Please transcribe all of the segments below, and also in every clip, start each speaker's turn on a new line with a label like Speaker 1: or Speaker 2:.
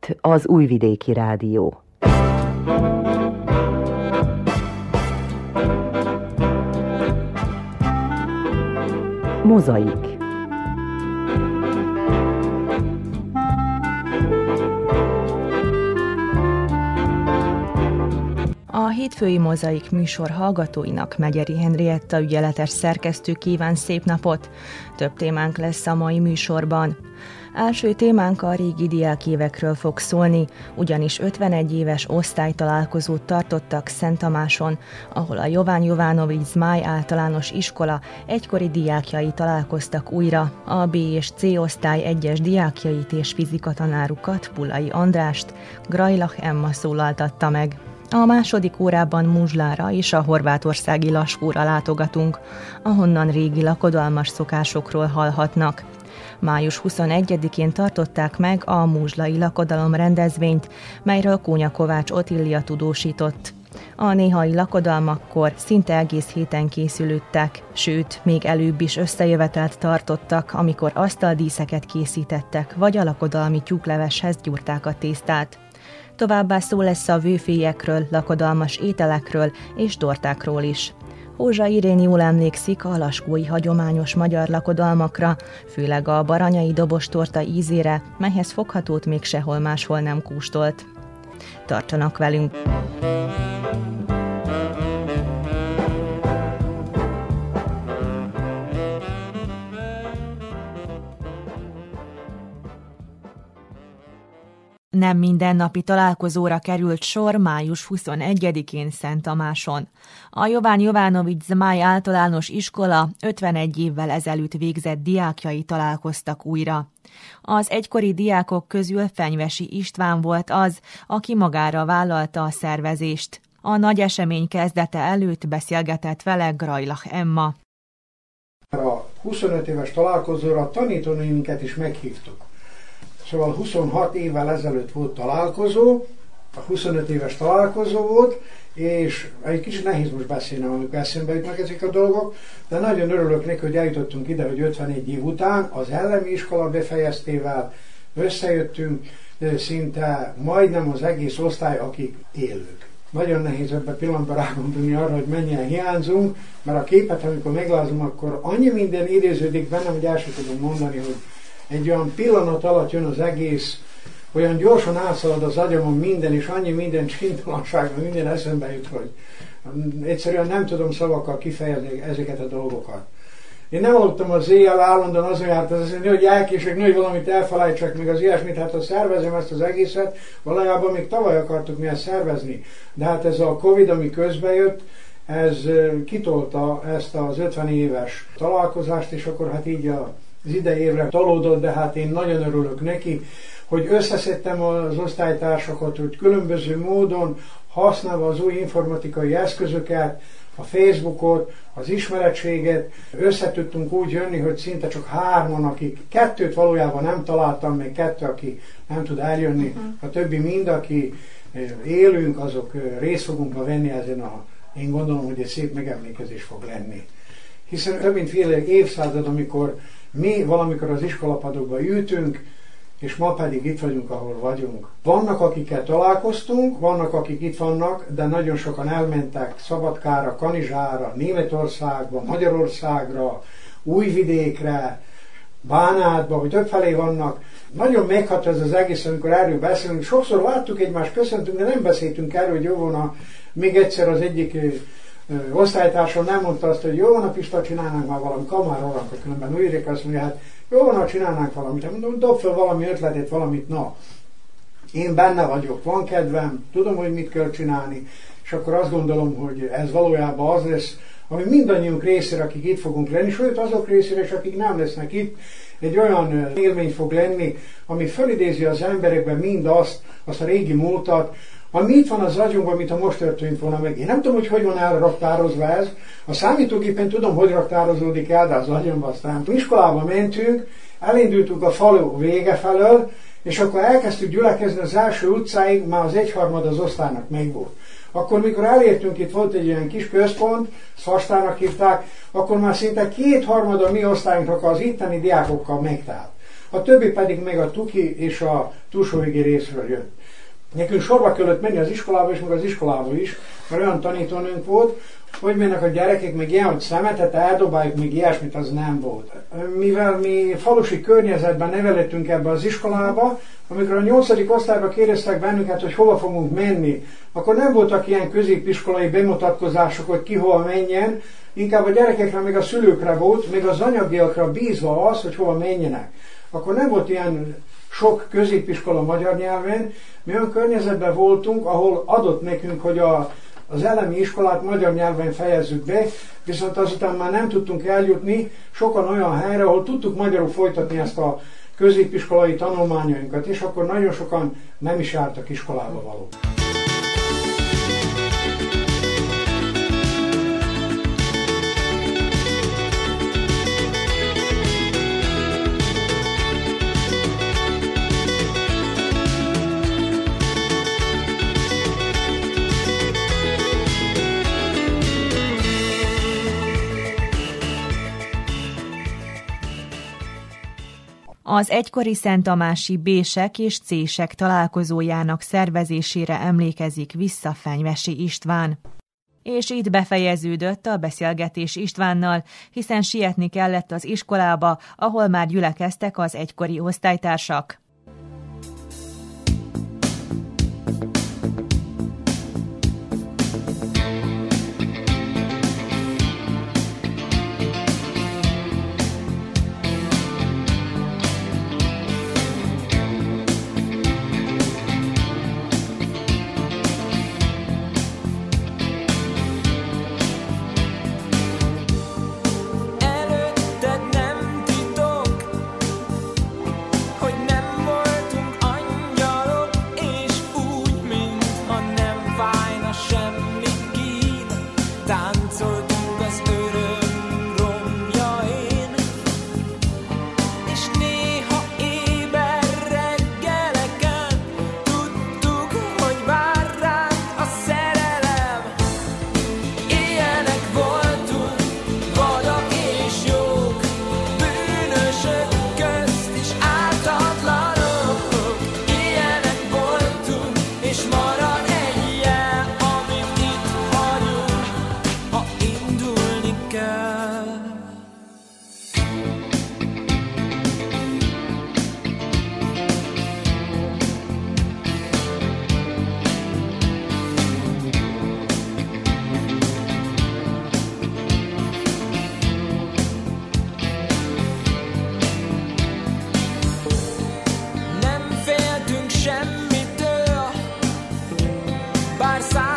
Speaker 1: itt az Újvidéki Rádió. Mozaik
Speaker 2: A hétfői mozaik műsor hallgatóinak Megyeri Henrietta ügyeletes szerkesztő kíván szép napot. Több témánk lesz a mai műsorban. Első témánk a régi diákévekről fog szólni, ugyanis 51 éves osztálytalálkozót tartottak Szent Tamáson, ahol a Jován Jovánovics Zmáj általános iskola egykori diákjai találkoztak újra. A B és C osztály egyes diákjait és fizikatanárukat, Pulai Andrást, Grajlach Emma szólaltatta meg. A második órában Muzslára és a horvátországi Laskóra látogatunk, ahonnan régi lakodalmas szokásokról hallhatnak. Május 21-én tartották meg a Muzslai Lakodalom rendezvényt, melyről Kónya Kovács Otillia tudósított. A néhai lakodalmakkor szinte egész héten készülődtek, sőt, még előbb is összejövetelt tartottak, amikor asztaldíszeket készítettek, vagy a lakodalmi tyúkleveshez gyúrták a tésztát. Továbbá szó lesz a vőfélyekről, lakodalmas ételekről és tortákról is. Hózsa Irén jól emlékszik a laskói hagyományos magyar lakodalmakra, főleg a baranyai dobostorta ízére, melyhez foghatót még sehol máshol nem kústolt. Tartsanak velünk! Nem mindennapi találkozóra került sor május 21-én Szent Tamáson. A Jován Jovánovics Zmáj általános iskola 51 évvel ezelőtt végzett diákjai találkoztak újra. Az egykori diákok közül Fenyvesi István volt az, aki magára vállalta a szervezést. A nagy esemény kezdete előtt beszélgetett vele Grajlach Emma.
Speaker 3: A 25 éves találkozóra tanítónőinket is meghívtuk. Szóval 26 évvel ezelőtt volt találkozó, a 25 éves találkozó volt, és egy kicsit nehéz most beszélnem, amikor eszembe jutnak ezek a dolgok, de nagyon örülök neki, hogy eljutottunk ide, hogy 51 év után az ellemi iskola befejeztével összejöttünk, szinte majdnem az egész osztály, akik élők. Nagyon nehéz ebben pillanatban rágondolni arra, hogy mennyien hiányzunk, mert a képet, amikor meglázom, akkor annyi minden idéződik bennem, hogy el sem tudom mondani, hogy egy olyan pillanat alatt jön az egész, olyan gyorsan átszalad az agyamon minden, és annyi minden csintalanság, minden eszembe jut, hogy egyszerűen nem tudom szavakkal kifejezni ezeket a dolgokat. Én nem voltam az éjjel állandóan azon járt az eszembe, hogy elkések, hogy valamit elfelejtsek, meg az ilyesmit, hát ha szervezem ezt az egészet, valójában még tavaly akartuk mi ezt szervezni. De hát ez a Covid, ami közbejött, ez kitolta ezt az 50 éves találkozást, és akkor hát így a az idei évre talódott, de hát én nagyon örülök neki, hogy összeszedtem az osztálytársakat, hogy különböző módon használva az új informatikai eszközöket, a Facebookot, az ismeretséget, összetudtunk úgy jönni, hogy szinte csak hárman, akik kettőt valójában nem találtam, még kettő, aki nem tud eljönni, uh-huh. a többi mind, aki élünk, azok részt fogunk venni ezen a, én gondolom, hogy egy szép megemlékezés fog lenni. Hiszen több mint fél évszázad, amikor mi valamikor az iskolapadokba ültünk, és ma pedig itt vagyunk, ahol vagyunk. Vannak, akikkel találkoztunk, vannak, akik itt vannak, de nagyon sokan elmentek Szabadkára, Kanizsára, Németországba, Magyarországra, Újvidékre, Bánátba, hogy többfelé vannak. Nagyon meghat ez az egész, amikor erről beszélünk. Sokszor láttuk egymást, köszöntünk, de nem beszéltünk erről, hogy jó volna még egyszer az egyik osztálytársam nem mondta azt, hogy jó van Pista, csinálnánk már valami, kamár oranka, különben újra azt mondja, hát jó van, csinálnánk valamit. Hát mondom, dob fel valami ötletét, valamit, na. Én benne vagyok, van kedvem, tudom, hogy mit kell csinálni, és akkor azt gondolom, hogy ez valójában az lesz, ami mindannyiunk részére, akik itt fogunk lenni, sőt azok részére és akik nem lesznek itt, egy olyan élmény fog lenni, ami felidézi az emberekben mind azt, azt a régi múltat, ami itt van az agyunkban, mint a most történt volna meg. Én nem tudom, hogy hogy van elraktározva ez. A számítógépen tudom, hogy raktározódik el, de az agyomban aztán. Iskolába mentünk, elindultunk a falu vége felől, és akkor elkezdtük gyülekezni az első utcáig, már az egyharmad az osztálynak meg volt. Akkor, mikor elértünk, itt volt egy ilyen kis központ, Szastának hívták, akkor már szinte kétharmad a mi osztályunknak az itteni diákokkal megtált. a többi pedig meg a Tuki és a túlsóvégi részről jött. Nekünk sorba kellett menni az iskolába, és meg az iskolába is, mert olyan tanítónőnk volt, hogy mennek a gyerekek, meg ilyen, hogy szemetet eldobáljuk, még ilyesmit, az nem volt. Mivel mi falusi környezetben nevelettünk ebbe az iskolába, amikor a nyolcadik osztályba kérdeztek bennünket, hogy hova fogunk menni, akkor nem voltak ilyen középiskolai bemutatkozások, hogy ki hova menjen, inkább a gyerekekre, még a szülőkre volt, még az anyagiakra bízva az, hogy hova menjenek. Akkor nem volt ilyen sok középiskola magyar nyelven, mi olyan környezetben voltunk, ahol adott nekünk, hogy a, az elemi iskolát magyar nyelven fejezzük be, viszont azután már nem tudtunk eljutni sokan olyan helyre, ahol tudtuk magyarul folytatni ezt a középiskolai tanulmányainkat, és akkor nagyon sokan nem is jártak iskolába való.
Speaker 2: Az egykori Szent Tamási Bések és Cések találkozójának szervezésére emlékezik vissza Fenyvesi István. És itt befejeződött a beszélgetés Istvánnal, hiszen sietni kellett az iskolába, ahol már gyülekeztek az egykori osztálytársak.
Speaker 4: conversar.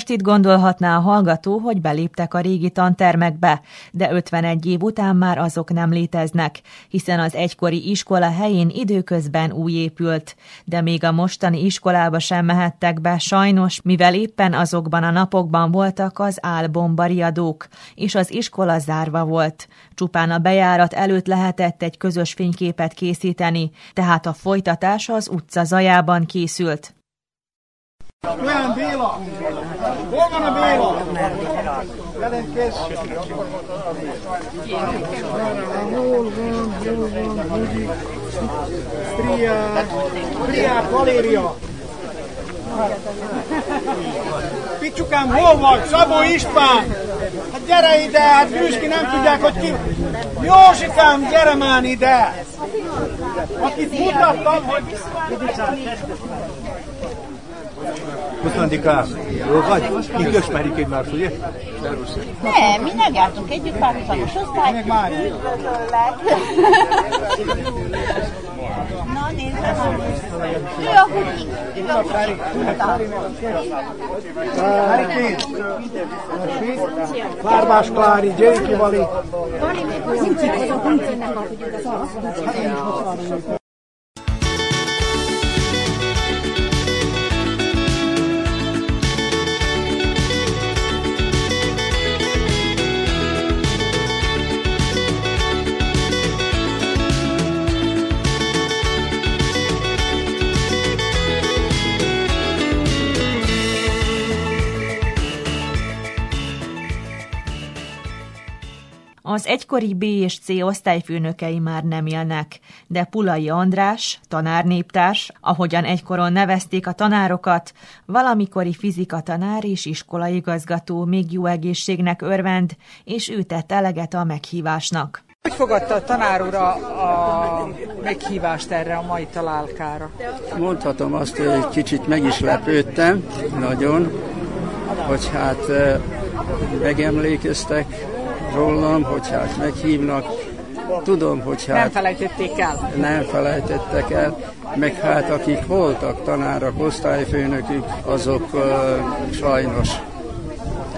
Speaker 2: Most itt gondolhatná a hallgató, hogy beléptek a régi tantermekbe, de 51 év után már azok nem léteznek, hiszen az egykori iskola helyén időközben új épült. De még a mostani iskolába sem mehettek be sajnos, mivel éppen azokban a napokban voltak az álbombariadók, és az iskola zárva volt. Csupán a bejárat előtt lehetett egy közös fényképet készíteni, tehát a folytatás az utca zajában készült.
Speaker 3: Olyan Béla! Hol van a Béla? Jelentkezz! Hol van, hol van, Budi, Striát, Striát, Valéria! Picsukám, hol vagy? Szabó István! Hát gyere ide, hát Brüski nem tudják, hogy ki... Józsikám, gyere már ide! Akit mutattam, hogy...
Speaker 4: 20 Jó vagy? Kik ismerik egymást, ugye?
Speaker 5: Nem, mi nem jártunk együtt, párhuzamos osztály. Üdvözöllek. Na, nézd, ő a Hugi. Ő a Hugi.
Speaker 3: Klármás Klári, Gyeriki Vali.
Speaker 5: Nincs itt az a Huncinek, ahogy az az.
Speaker 2: Egykori B és C osztályfőnökei már nem élnek, de Pulai András, tanárnéptárs, ahogyan egykoron nevezték a tanárokat, valamikori fizika tanár és iskolaigazgató még jó egészségnek örvend, és ő tett eleget a meghívásnak.
Speaker 6: Hogy fogadta a tanár ura a meghívást erre a mai találkára?
Speaker 7: Mondhatom azt, hogy egy kicsit meg is lepődtem, nagyon, hogy hát eh, megemlékeztek rólam, hogy hát meghívnak. Tudom, hogy hát...
Speaker 6: Nem felejtették el.
Speaker 7: Nem felejtettek el, meg hát akik voltak tanárok, osztályfőnökük, azok uh, sajnos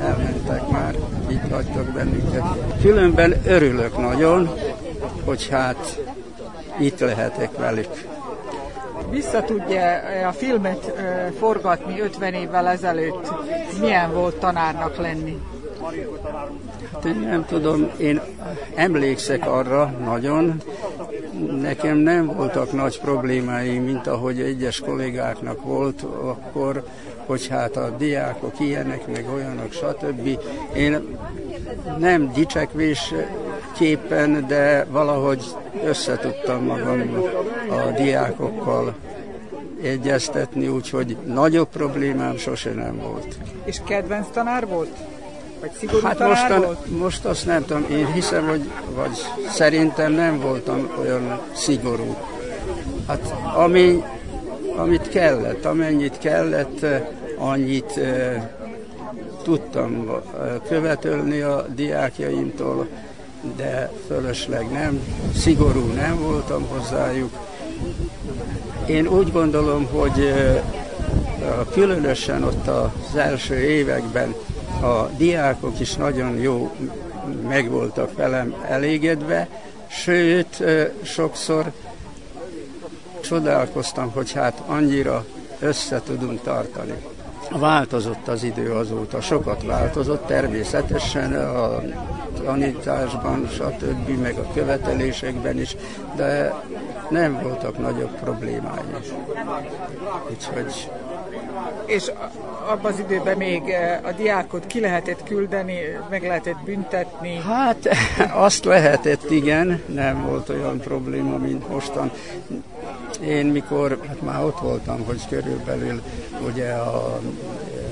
Speaker 7: elmentek már, itt hagytak bennünket. Különben örülök nagyon, hogy hát itt lehetek velük.
Speaker 6: Vissza tudja a filmet forgatni 50 évvel ezelőtt, milyen volt tanárnak lenni?
Speaker 7: Hát nem tudom, én emlékszek arra nagyon, nekem nem voltak nagy problémáim, mint ahogy egyes kollégáknak volt akkor, hogy hát a diákok ilyenek, meg olyanok, stb. Én nem dicsekvés képen, de valahogy összetudtam magam a diákokkal egyeztetni, úgyhogy nagyobb problémám sose nem volt.
Speaker 6: És kedvenc tanár volt? Vagy szigorú
Speaker 7: hát most, a, most azt nem tudom, én hiszem, hogy vagy szerintem nem voltam olyan szigorú. Hát ami, amit kellett, amennyit kellett, annyit e, tudtam követölni a diákjaimtól, de fölösleg nem, szigorú nem voltam hozzájuk. Én úgy gondolom, hogy különösen ott az első években a diákok is nagyon jó meg voltak velem elégedve, sőt, sokszor csodálkoztam, hogy hát annyira össze tudunk tartani. Változott az idő azóta, sokat változott természetesen a tanításban, stb., meg a követelésekben is, de nem voltak nagyobb problémáim. Úgyhogy
Speaker 6: és abban az időben még eh, a diákot ki lehetett küldeni, meg lehetett büntetni?
Speaker 7: Hát azt lehetett, igen, nem volt olyan probléma, mint mostan. Én mikor, hát már ott voltam, hogy körülbelül ugye a eh,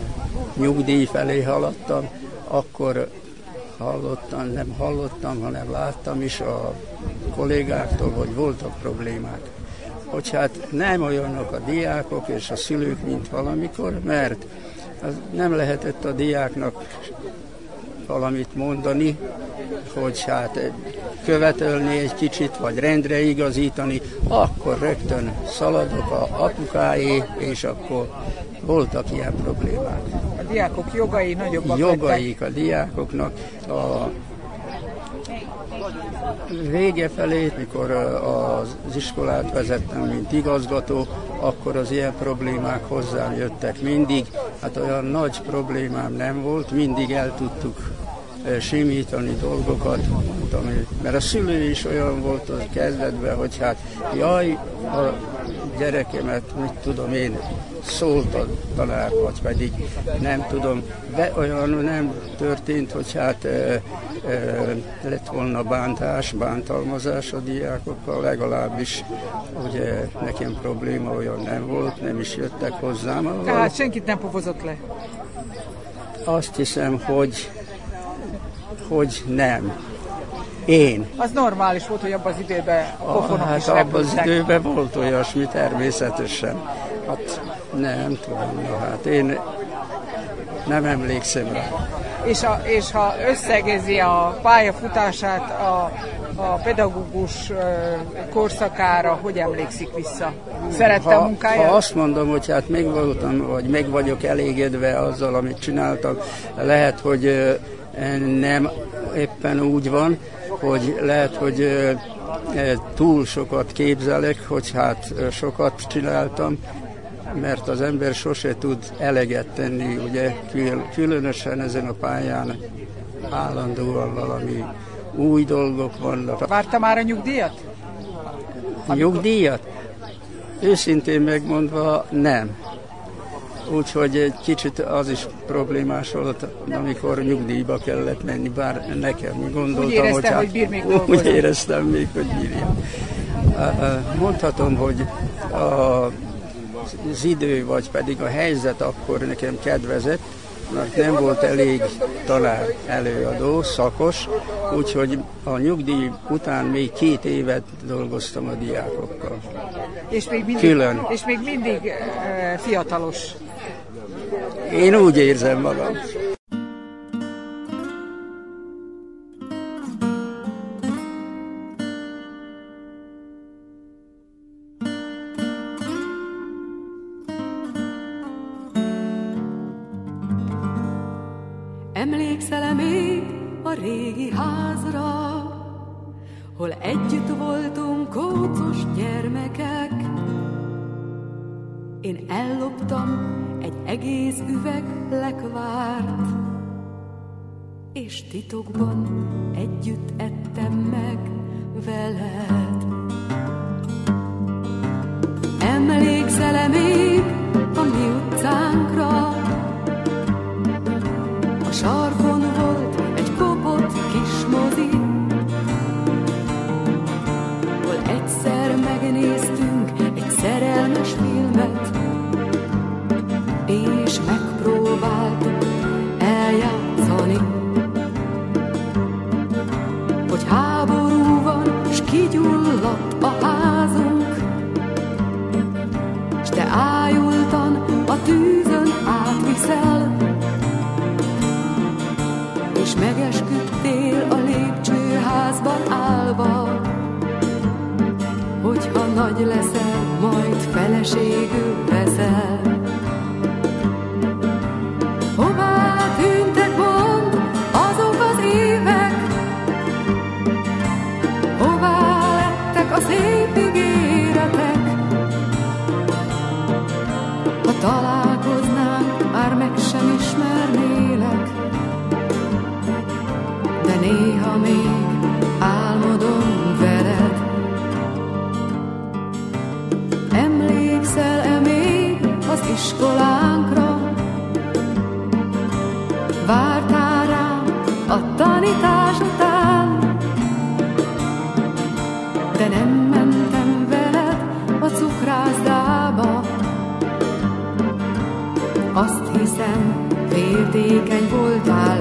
Speaker 7: nyugdíj felé haladtam, akkor hallottam, nem hallottam, hanem láttam is a kollégáktól, hogy voltak problémák hogy hát nem olyanok a diákok és a szülők, mint valamikor, mert az nem lehetett a diáknak valamit mondani, hogy hát követelni egy kicsit, vagy rendre igazítani, akkor rögtön szaladok a apukáé, és akkor voltak ilyen problémák.
Speaker 6: A diákok jogai nagyobbak
Speaker 7: Jogaik lettek. a diákoknak. A vége felé, mikor az iskolát vezettem, mint igazgató, akkor az ilyen problémák hozzám jöttek mindig. Hát olyan nagy problémám nem volt, mindig el tudtuk simítani dolgokat, mert a szülő is olyan volt az kezdetben, hogy hát jaj, a gyerekemet, mit tudom én, szólt a tanár, vagy pedig nem tudom, de olyan nem történt, hogy hát e, e, lett volna bántás, bántalmazás a diákokkal, legalábbis ugye nekem probléma olyan nem volt, nem is jöttek hozzám.
Speaker 6: Tehát senkit nem pofozott le?
Speaker 7: Azt hiszem, hogy hogy nem. Én.
Speaker 6: Az normális volt, hogy abban az időben a pofonok
Speaker 7: hát is abban az időben volt olyasmi természetesen. Hát nem tudom, na hát én nem emlékszem rá.
Speaker 6: És, a, és ha összegezi a pályafutását a, a pedagógus korszakára, hogy emlékszik vissza? Szerette
Speaker 7: ha,
Speaker 6: a munkáját?
Speaker 7: Ha azt mondom, hogy hát meg voltam, vagy meg vagyok elégedve azzal, amit csináltam, lehet, hogy nem éppen úgy van, hogy lehet, hogy túl sokat képzelek, hogy hát sokat csináltam, mert az ember sose tud eleget tenni, ugye különösen ezen a pályán állandóan valami új dolgok vannak.
Speaker 6: Várta már a nyugdíjat?
Speaker 7: A nyugdíjat? Őszintén megmondva nem. Úgyhogy egy kicsit az is problémás volt, amikor nyugdíjba kellett menni, bár nekem gondoltam, úgy
Speaker 6: éreztem,
Speaker 7: hogy,
Speaker 6: hát, hogy bír még
Speaker 7: úgy éreztem még, hogy bírja. Mondhatom, hogy a, az idő, vagy pedig a helyzet akkor nekem kedvezett, mert nem volt elég tanár előadó, szakos, úgyhogy a nyugdíj után még két évet dolgoztam a diákokkal.
Speaker 6: És még mindig, Külön. És még mindig uh, fiatalos.
Speaker 7: Én úgy érzem magam.
Speaker 8: Emlékszel-e még a régi házra, hol együtt voltunk kócos gyermekek? Én elloptam egy egész üveg lekvárt, és titokban együtt ettem meg veled. Emlékszel-e még a mi utcánkra? A sarkon megpróbáltuk eljátszani, hogy háború van, s kigyulladt a házunk, s te ájultan a tűzön átviszel, és megesküdtél a lépcsőházban állva, hogyha nagy leszel, majd feleségül veszel. Iskolánkra? Vártál rám a tanítás után, de nem mentem veled a cukrászdába. Azt hiszem, féltékeny voltál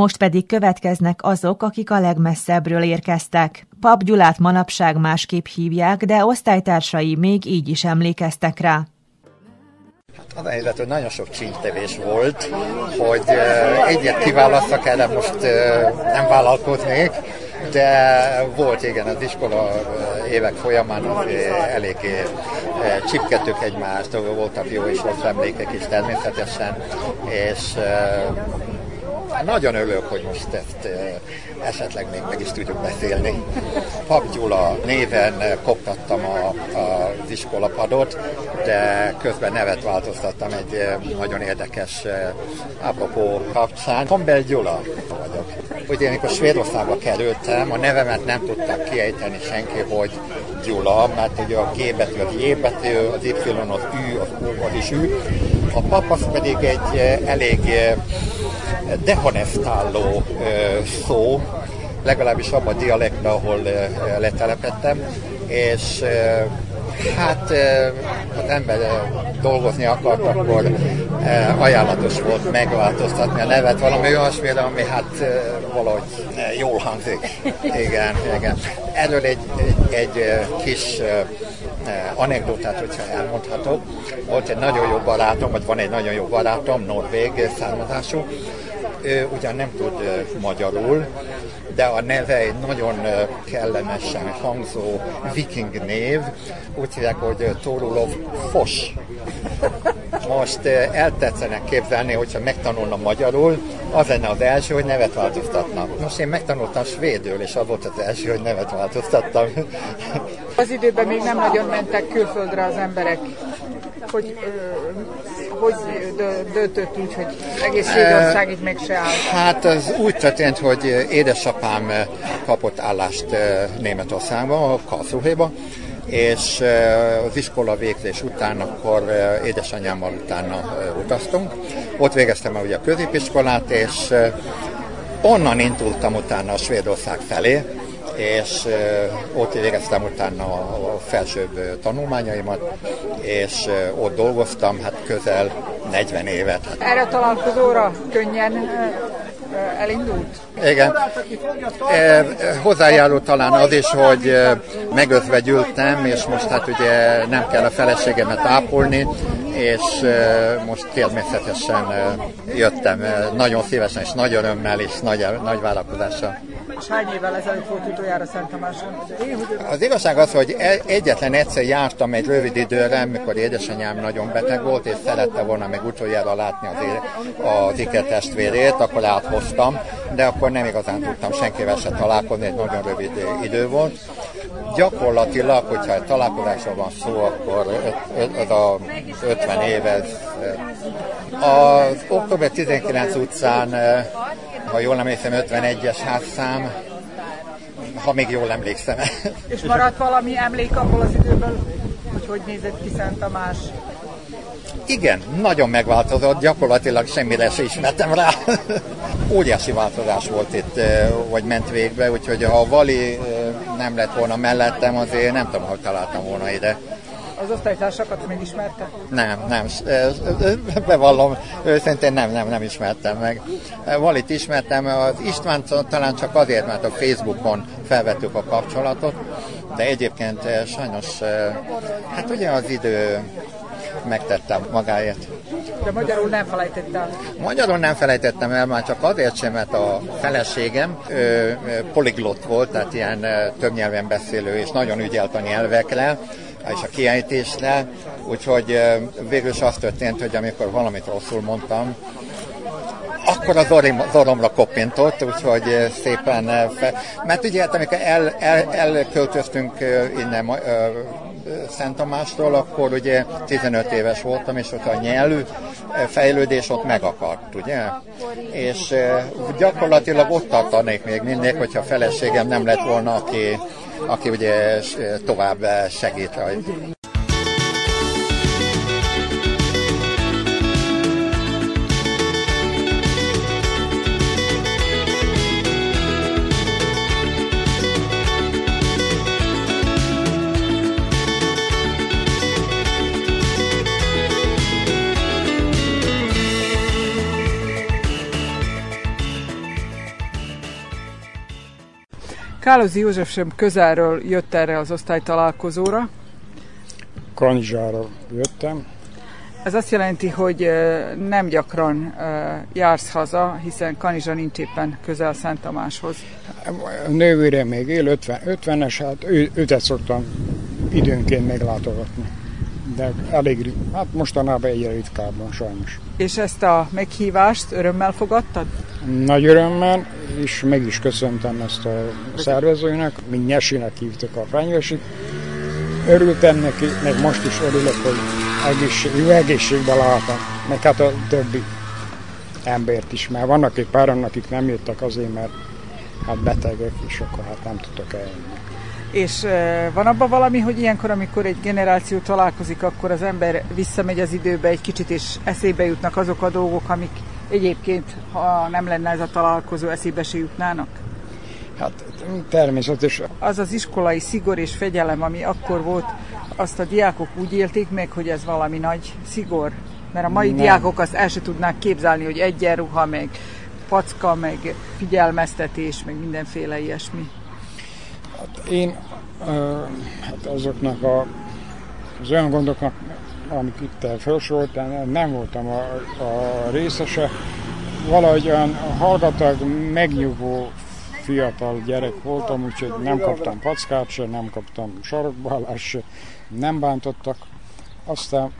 Speaker 2: Most pedig következnek azok, akik a legmesszebbről érkeztek. Pap Gyulát manapság másképp hívják, de osztálytársai még így is emlékeztek rá.
Speaker 9: Az a helyzet, hogy nagyon sok csíntevés volt, hogy egyet kiválasztak, erre most nem vállalkoznék, de volt igen az iskola évek folyamán az eléggé csipkettük egymást, voltak jó és rossz emlékek is természetesen, és nagyon örülök, hogy most ezt esetleg még meg is tudjuk beszélni. Pap Gyula néven koptattam a, az iskolapadot, de közben nevet változtattam egy nagyon érdekes apropó kapcsán. Tombel Gyula vagyok. Ugye amikor Svédországba kerültem, a nevemet nem tudták kiejteni senki, hogy Gyula, mert ugye a G betű az J betű, az Y az Ü, az U az is Ü. A pap az pedig egy e, elég e, dehonestáló szó, legalábbis abban a dialektben, ahol letelepettem, és hát ha ember dolgozni akart, akkor ajánlatos volt megváltoztatni a nevet valami olyasmire, ami hát valahogy jól hangzik. Igen, igen. Erről egy, egy, egy kis anekdotát, hogyha elmondhatok. Volt egy nagyon jó barátom, vagy van egy nagyon jó barátom, norvég származású, ő ugyan nem tud magyarul, de a neve egy nagyon kellemesen hangzó viking név, úgy hívják, hogy Torulov Fos. Most el tetszenek képzelni, hogyha megtanulna magyarul, az lenne az első, hogy nevet változtatnak. Most én megtanultam svédül, és az volt az első, hogy nevet változtattam.
Speaker 6: Az időben még nem nagyon mentek külföldre az emberek. Hogy, hogy döntött úgy, hogy egész Svédország itt se áll?
Speaker 9: Hát az úgy történt, hogy édesapám kapott állást Németországban, a Karlsruhéba, és az iskola végzés után akkor édesanyámmal utána utaztunk. Ott végeztem ugye a középiskolát, és onnan indultam utána a Svédország felé, és ott végeztem utána a felsőbb tanulmányaimat, és ott dolgoztam, hát közel 40 évet.
Speaker 6: Erre a találkozóra könnyen elindult?
Speaker 9: Igen. E, hozzájárult talán az is, hogy megözve gyűltem, és most hát ugye nem kell a feleségemet ápolni, és e, most természetesen jöttem nagyon szívesen és nagy örömmel és nagy, nagy vállalkozással.
Speaker 6: És hány évvel ezelőtt volt utoljára Szent Tamáson?
Speaker 9: Az igazság az, hogy egyetlen egyszer jártam egy rövid időre, amikor édesanyám nagyon beteg volt, és szerette volna még utoljára látni az, az iketestvérét, akkor áthoztam, de akkor nem igazán tudtam senkivel se találkozni, egy nagyon rövid idő volt. gyakorlatilag, hogyha egy találkozásról van szó, akkor ez a 50 év, ez az október 19 utcán, ha jól emlékszem, 51-es házszám, ha még jól emlékszem.
Speaker 6: És maradt valami emlék abból az időből, hogy hogy nézett ki Szent Tamás?
Speaker 9: Igen, nagyon megváltozott, gyakorlatilag semmire se ismertem rá. Óriási változás volt itt, vagy ment végbe, úgyhogy ha a Vali nem lett volna mellettem, azért nem tudom, hogy találtam volna ide.
Speaker 6: Az osztálytársakat még ismerte?
Speaker 9: Nem, nem, bevallom, őszintén nem, nem, nem ismertem meg. Valit ismertem, az István talán csak azért, mert a Facebookon felvettük a kapcsolatot, de egyébként sajnos, hát ugye az idő megtettem magáért.
Speaker 6: De magyarul nem felejtettem.
Speaker 9: Magyarul nem felejtettem el, már csak azért sem, mert a feleségem ő, poliglott volt, tehát ilyen több nyelven beszélő, és nagyon ügyelt a nyelvekre, és a kiejtésre, úgyhogy végül is az történt, hogy amikor valamit rosszul mondtam, akkor az orrom, az orromra koppintott, úgyhogy szépen, fe... mert ugye hát amikor el, el, elköltöztünk innen Szent Tamástól, akkor ugye 15 éves voltam, és ott a nyelv fejlődés ott megakadt, ugye? És gyakorlatilag ott tartanék még mindig, hogyha feleségem nem lett volna, aki, aki ugye tovább segít rajta.
Speaker 6: Kálozi József sem közelről jött erre az osztálytalálkozóra.
Speaker 10: Kanizsára jöttem.
Speaker 6: Ez azt jelenti, hogy nem gyakran jársz haza, hiszen Kanizsa nincs éppen közel Szent Tamáshoz.
Speaker 10: A nővére még él, 50, 50-es, hát ő, őt szoktam időnként meglátogatni. De elég, hát mostanában egyre ritkábban sajnos.
Speaker 6: És ezt a meghívást örömmel fogadtad?
Speaker 10: Nagy örömmel, és meg is köszöntem ezt a szervezőnek, mi Nyesinek hívtuk a fenyvesit. Örültem neki, meg most is örülök, hogy egészség, jó egészségben látom, meg hát a többi embert is, mert vannak egy páran, akik nem jöttek azért, mert hát betegek, és akkor hát nem tudtak eljönni.
Speaker 6: És van abban valami, hogy ilyenkor, amikor egy generáció találkozik, akkor az ember visszamegy az időbe egy kicsit, és eszébe jutnak azok a dolgok, amik egyébként, ha nem lenne ez a találkozó, eszébe se jutnának?
Speaker 10: Hát természetesen.
Speaker 6: Az az iskolai szigor és fegyelem, ami akkor volt, azt a diákok úgy élték meg, hogy ez valami nagy szigor. Mert a mai nem. diákok azt el se tudnák képzelni, hogy egyenruha, meg packa, meg figyelmeztetés, meg mindenféle ilyesmi.
Speaker 10: Hát én hát azoknak a, az olyan gondoknak, amik itt felsoroltam, nem voltam a, a részese. Valahogy olyan hallgatag, megnyugvó fiatal gyerek voltam, úgyhogy nem kaptam packát se, nem kaptam sarokbalást se, nem bántottak. Aztán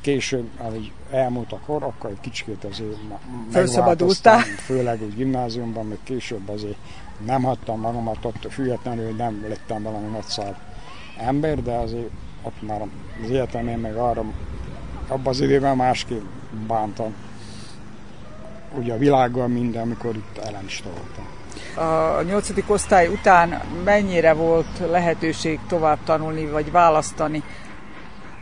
Speaker 10: később, ahogy elmúlt a kor, akkor egy kicsit azért? Főleg úgy gimnáziumban, meg később azért nem hattam magamat ott függetlenül, hogy nem lettem valami nagyszár ember, de azért ott már az életemén meg arra abban az időben másképp bántam. Ugye a világgal minden, amikor itt elemista voltam.
Speaker 6: A nyolcadik osztály után mennyire volt lehetőség tovább tanulni, vagy választani?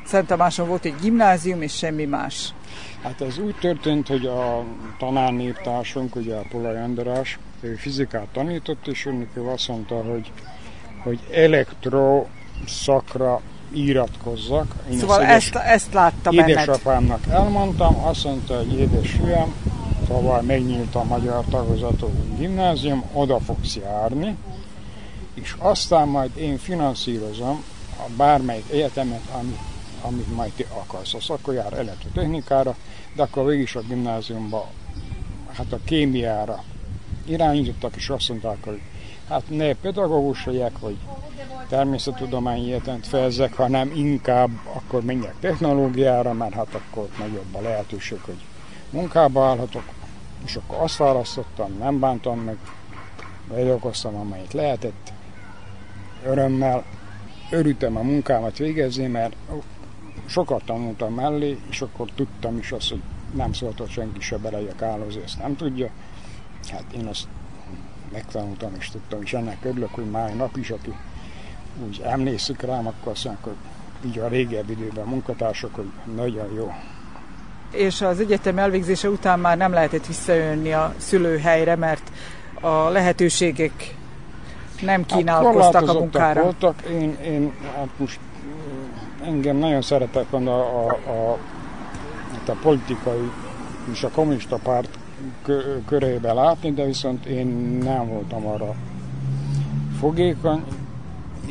Speaker 6: Szent Tamáson volt egy gimnázium, és semmi más.
Speaker 10: Hát ez úgy történt, hogy a tanárnéptársunk, ugye a Polai András, ő fizikát tanított, és ő azt mondta, hogy, hogy elektro szakra iratkozzak.
Speaker 6: Én szóval ezt, ezt, ezt láttam
Speaker 10: Édesapámnak elmondtam, azt mondta, hogy édesfiam, tavaly megnyílt a Magyar Tagozató Gimnázium, oda fogsz járni, és aztán majd én finanszírozom a bármelyik egyetemet, amit, amit majd ti akarsz. Az akkor jár elektrotechnikára, de akkor végig is a gimnáziumba, hát a kémiára irányítottak, és azt mondták, hogy hát ne pedagógus legyek, vagy természettudományi egyetemet fejezek, hanem inkább akkor menjek technológiára, mert hát akkor nagyobb a lehetőség, hogy munkába állhatok, és akkor azt választottam, nem bántam meg, beleokoztam, amelyet lehetett, örömmel örültem a munkámat végezni, mert sokat tanultam mellé, és akkor tudtam is azt, hogy nem szólt, hogy senki se belejek állózni, ezt nem tudja. Hát én azt megtanultam és tudtam, és ennek örülök, hogy mai nap is, aki úgy emlékszik rám, akkor azt mondják, hogy így a régebbi időben munkatársak, hogy nagyon jó.
Speaker 6: És az egyetem elvégzése után már nem lehetett visszajönni a szülőhelyre, mert a lehetőségek nem kínálkoztak
Speaker 10: hát,
Speaker 6: a munkára.
Speaker 10: voltak, én, én hát most engem nagyon szeretek a, a, a, hát a politikai és a kommunista párt körébe látni, de viszont én nem voltam arra fogékony,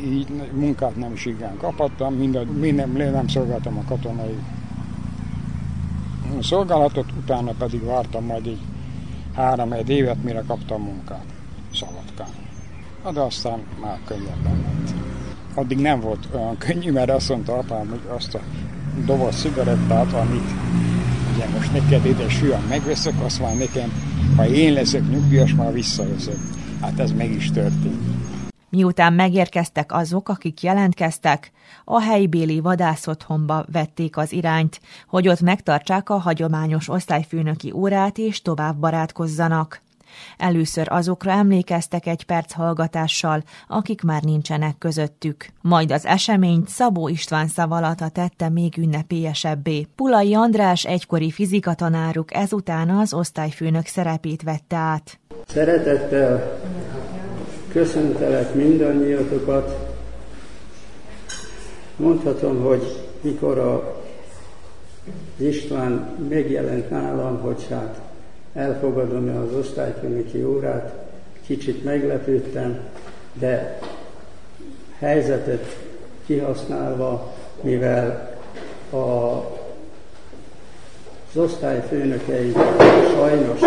Speaker 10: így munkát nem is igen kaphattam, minden, minden nem szolgáltam a katonai szolgálatot, utána pedig vártam majd egy három egy évet, mire kaptam munkát Szabadkán. De aztán már könnyebben ment. Addig nem volt olyan könnyű, mert azt mondta apám, hogy azt a doboz cigarettát, amit ugye most neked édes hülyen megveszek, azt már nekem, ha én leszek nyugdíjas, már visszaveszek. Hát ez meg is történt.
Speaker 2: Miután megérkeztek azok, akik jelentkeztek, a helybéli vadászotthonba vették az irányt, hogy ott megtartsák a hagyományos osztályfőnöki órát és tovább barátkozzanak. Először azokra emlékeztek egy perc hallgatással, akik már nincsenek közöttük. Majd az eseményt Szabó István szavalata tette még ünnepélyesebbé. Pulai András egykori fizikatanáruk ezután az osztályfőnök szerepét vette át.
Speaker 7: Szeretettel köszöntelek mindannyiatokat. Mondhatom, hogy mikor a István megjelent nálam, hogy hát elfogadom-e az osztályfőnöki órát, kicsit meglepődtem, de helyzetet kihasználva, mivel a, az osztályfőnökei sajnos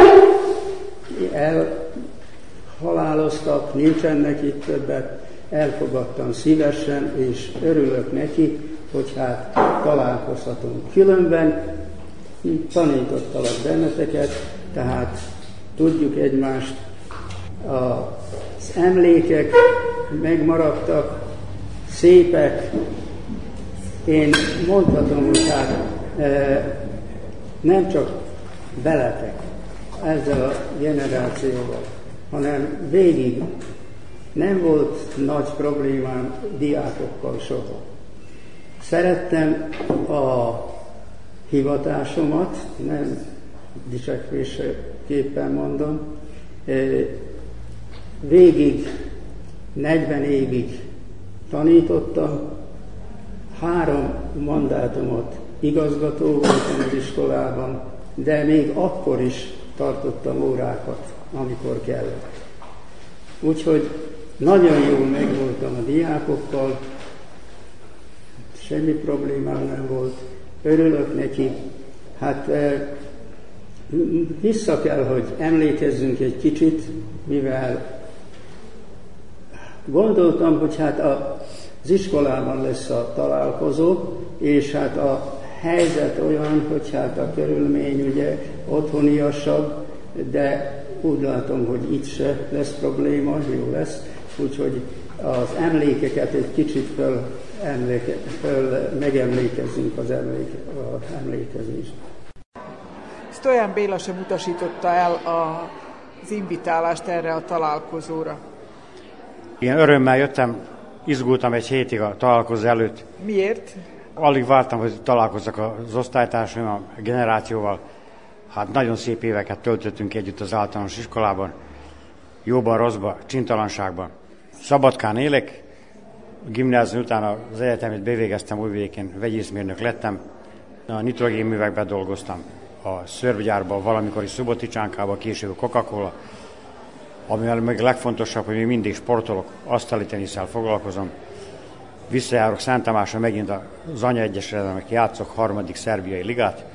Speaker 7: elhaláloztak, nincsenek itt többet, elfogadtam szívesen, és örülök neki, hogy hát találkozhatunk. Különben tanítottalak benneteket, tehát tudjuk egymást, az emlékek megmaradtak, szépek. Én mondhatom, hogy hát e, nem csak veletek, ezzel a generációval, hanem végig nem volt nagy problémám diákokkal soha. Szerettem a hivatásomat, nem dicsekvésképpen mondom, végig 40 évig tanítottam, három mandátumot igazgató voltam az iskolában, de még akkor is tartottam órákat, amikor kellett. Úgyhogy nagyon jól megvoltam a diákokkal, semmi problémám nem volt, örülök neki. Hát vissza kell, hogy emlékezzünk egy kicsit, mivel gondoltam, hogy hát az iskolában lesz a találkozó, és hát a helyzet olyan, hogy hát a körülmény ugye otthoniasabb, de úgy látom, hogy itt se lesz probléma, jó lesz, úgyhogy az emlékeket egy kicsit föl, emléke, föl megemlékezzünk az, emléke, az
Speaker 6: Stojan Béla sem utasította el a, az invitálást erre a találkozóra.
Speaker 11: Én örömmel jöttem, izgultam egy hétig a találkozó előtt.
Speaker 6: Miért?
Speaker 11: Alig vártam, hogy találkozzak az osztálytársaim, a generációval. Hát nagyon szép éveket töltöttünk együtt az általános iskolában, jóban, rosszban, csintalanságban. Szabadkán élek, a gimnázium után az egyetemet bevégeztem, újvidéken vegyészmérnök lettem, a nitrogénművekben dolgoztam, a szörvgyárban, valamikor is Szuboticsánkában, később Coca-Cola, amivel még legfontosabb, hogy még mindig sportolok, asztali tenisszel foglalkozom. Visszajárok Szent Tamásra megint az Anya Egyesületnek játszok harmadik szerbiai ligát.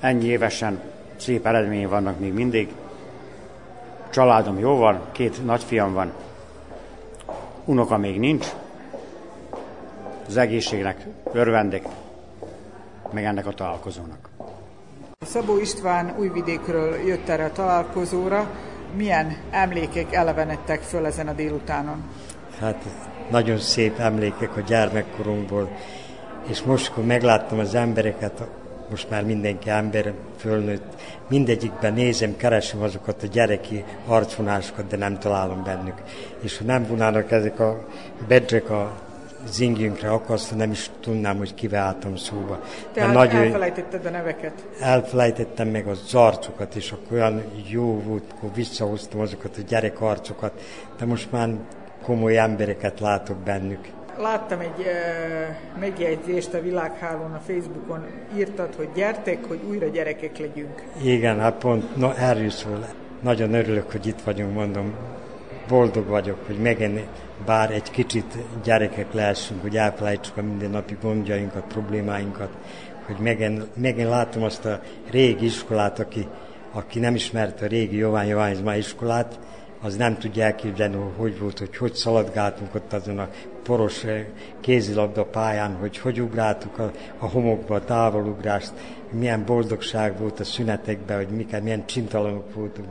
Speaker 11: Ennyi évesen szép eredmény vannak még mindig. Családom jó van, két nagyfiam van, unoka még nincs. Az egészségnek örvendek, meg ennek a találkozónak.
Speaker 6: Szabó István újvidékről jött erre a találkozóra. Milyen emlékek elevenedtek föl ezen a délutánon?
Speaker 12: Hát nagyon szép emlékek a gyermekkorunkból, és most, akkor megláttam az embereket, most már mindenki ember, fölnőtt, mindegyikben nézem, keresem azokat a gyereki arcvonásokat, de nem találom bennük. És ha nem vonának ezek a bedrek a zingjünkre akasztva, nem is tudnám, hogy kivel álltam szóba.
Speaker 6: Tehát
Speaker 12: nagyon,
Speaker 6: elfelejtetted a neveket.
Speaker 12: elfelejtettem meg az arcokat, és akkor olyan jó volt, akkor visszahoztam azokat a gyerekarcokat, de most már komoly embereket látok bennük.
Speaker 6: Láttam egy uh, megjegyzést a világhálón, a Facebookon, írtad, hogy gyertek, hogy újra gyerekek legyünk.
Speaker 12: Igen, hát pont no, erről szól. Nagyon örülök, hogy itt vagyunk, mondom. Boldog vagyok, hogy megint bár egy kicsit gyerekek lehessünk, hogy elfelejtsük a mindennapi gondjainkat, problémáinkat, hogy megint, megint látom azt a régi iskolát, aki, aki nem ismerte a régi Jován Joványzmá iskolát, az nem tudja elképzelni, hogy hogy volt, hogy hogy szaladgáltunk ott azon a poros eh, kézilabda pályán, hogy hogy ugráltuk a, a homokba a távolugrást, milyen boldogság volt a szünetekben, hogy miket, milyen csintalanok voltunk.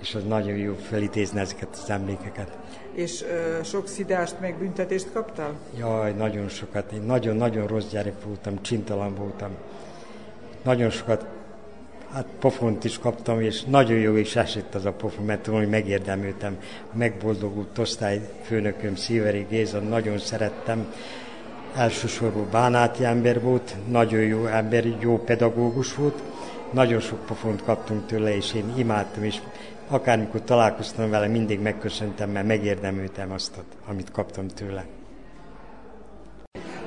Speaker 12: És az nagyon jó felidézni ezeket az emlékeket.
Speaker 6: És uh, sok szidást meg büntetést kaptál?
Speaker 12: Jaj, nagyon sokat. Én nagyon-nagyon rossz gyerek voltam, csintalan voltam. Nagyon sokat Hát pofont is kaptam, és nagyon jó is esett az a pofon, mert tudom, hogy megérdemültem. A megboldogult osztályfőnököm Szíveri Géza, nagyon szerettem. Elsősorban bánáti ember volt, nagyon jó ember, jó pedagógus volt. Nagyon sok pofont kaptunk tőle, és én imádtam, és akármikor találkoztam vele, mindig megköszöntem, mert megérdemültem azt, amit kaptam tőle.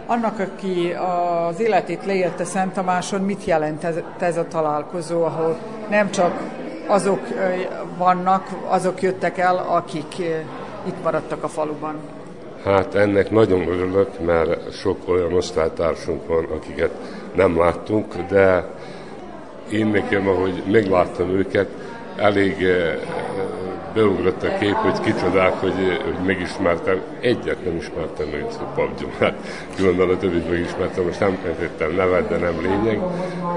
Speaker 6: Annak, aki az életét leélte Szent Tamáson, mit jelent ez, ez a találkozó, ahol nem csak azok vannak, azok jöttek el, akik itt maradtak a faluban?
Speaker 13: Hát ennek nagyon örülök, mert sok olyan osztálytársunk van, akiket nem láttunk, de én nekem, ahogy megláttam őket, elég beugrott a kép, hogy kicsodák, hogy, hogy megismertem. Egyet nem ismertem meg a Pabgyomát. Különben a többit megismertem, most nem tettem nevet, de nem lényeg.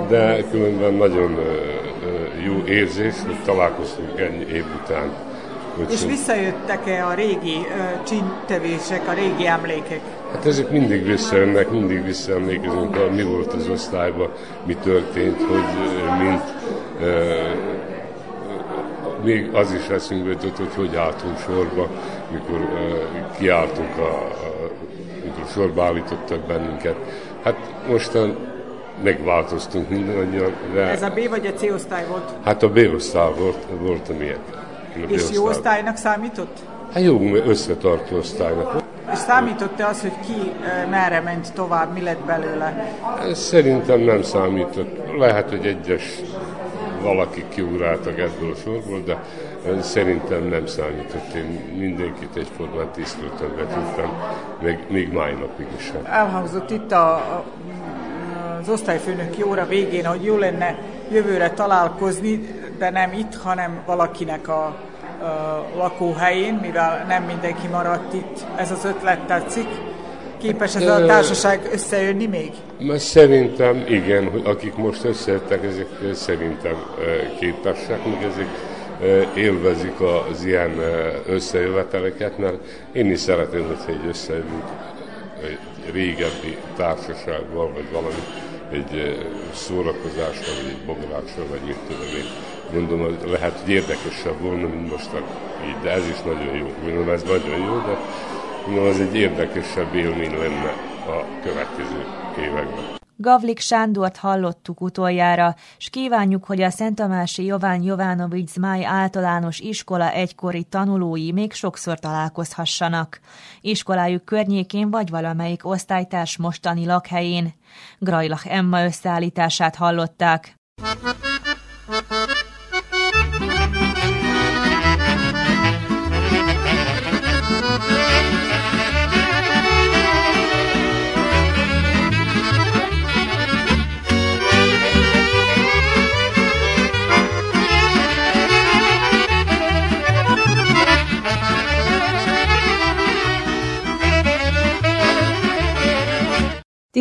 Speaker 13: De különben nagyon jó érzés, hogy találkoztunk ennyi év után.
Speaker 6: Úgy És visszajöttek-e a régi uh, csintevések, a régi emlékek?
Speaker 13: Hát ezek mindig visszajönnek, mindig visszaemlékezünk, mi volt az osztályban, mi történt, hogy mint uh, még az is eszünkbe jutott, hogy hogy álltunk sorba, mikor uh, kiálltunk, a, a, mikor sorba állítottak bennünket. Hát mostan megváltoztunk mindannyian. De...
Speaker 6: Ez a B vagy a C osztály volt?
Speaker 13: Hát a B osztály volt, volt a miért.
Speaker 6: A És jó osztálynak számított?
Speaker 13: Hát jó összetartó osztálynak.
Speaker 6: És számított-e az, hogy ki merre ment tovább, mi lett belőle?
Speaker 13: Szerintem nem számított. Lehet, hogy egyes valaki kiugráltak ebből a sorból, de szerintem nem számított. Én mindenkit egyformán tisztültem, becsültem, még, még mai napig is.
Speaker 6: Elhangzott itt a, a, az osztályfőnöki óra végén, hogy jó lenne jövőre találkozni, de nem itt, hanem valakinek a lakóhelyén, mivel nem mindenki maradt itt. Ez az ötlet tetszik képes ez a társaság összejönni még?
Speaker 13: Szerintem igen, hogy akik most összejöttek, ezek szerintem képesek, meg ezek élvezik az ilyen összejöveteleket, mert én is szeretném, hogy egy összejövünk egy régebbi társaságban, vagy valami, egy szórakozással, vagy egy bogarással, vagy mit tudom én. Mondom, hogy lehet, hogy érdekesebb volna, mint most így, de ez is nagyon jó. Mondom, ez nagyon jó, de No, az egy érdekesebb élmény lenne a következő években.
Speaker 2: Gavlik Sándort hallottuk utoljára, s kívánjuk, hogy a Szentamási Jován Jovánovics Zmáj általános iskola egykori tanulói még sokszor találkozhassanak. Iskolájuk környékén vagy valamelyik osztálytárs mostani lakhelyén. Grajlach Emma összeállítását hallották.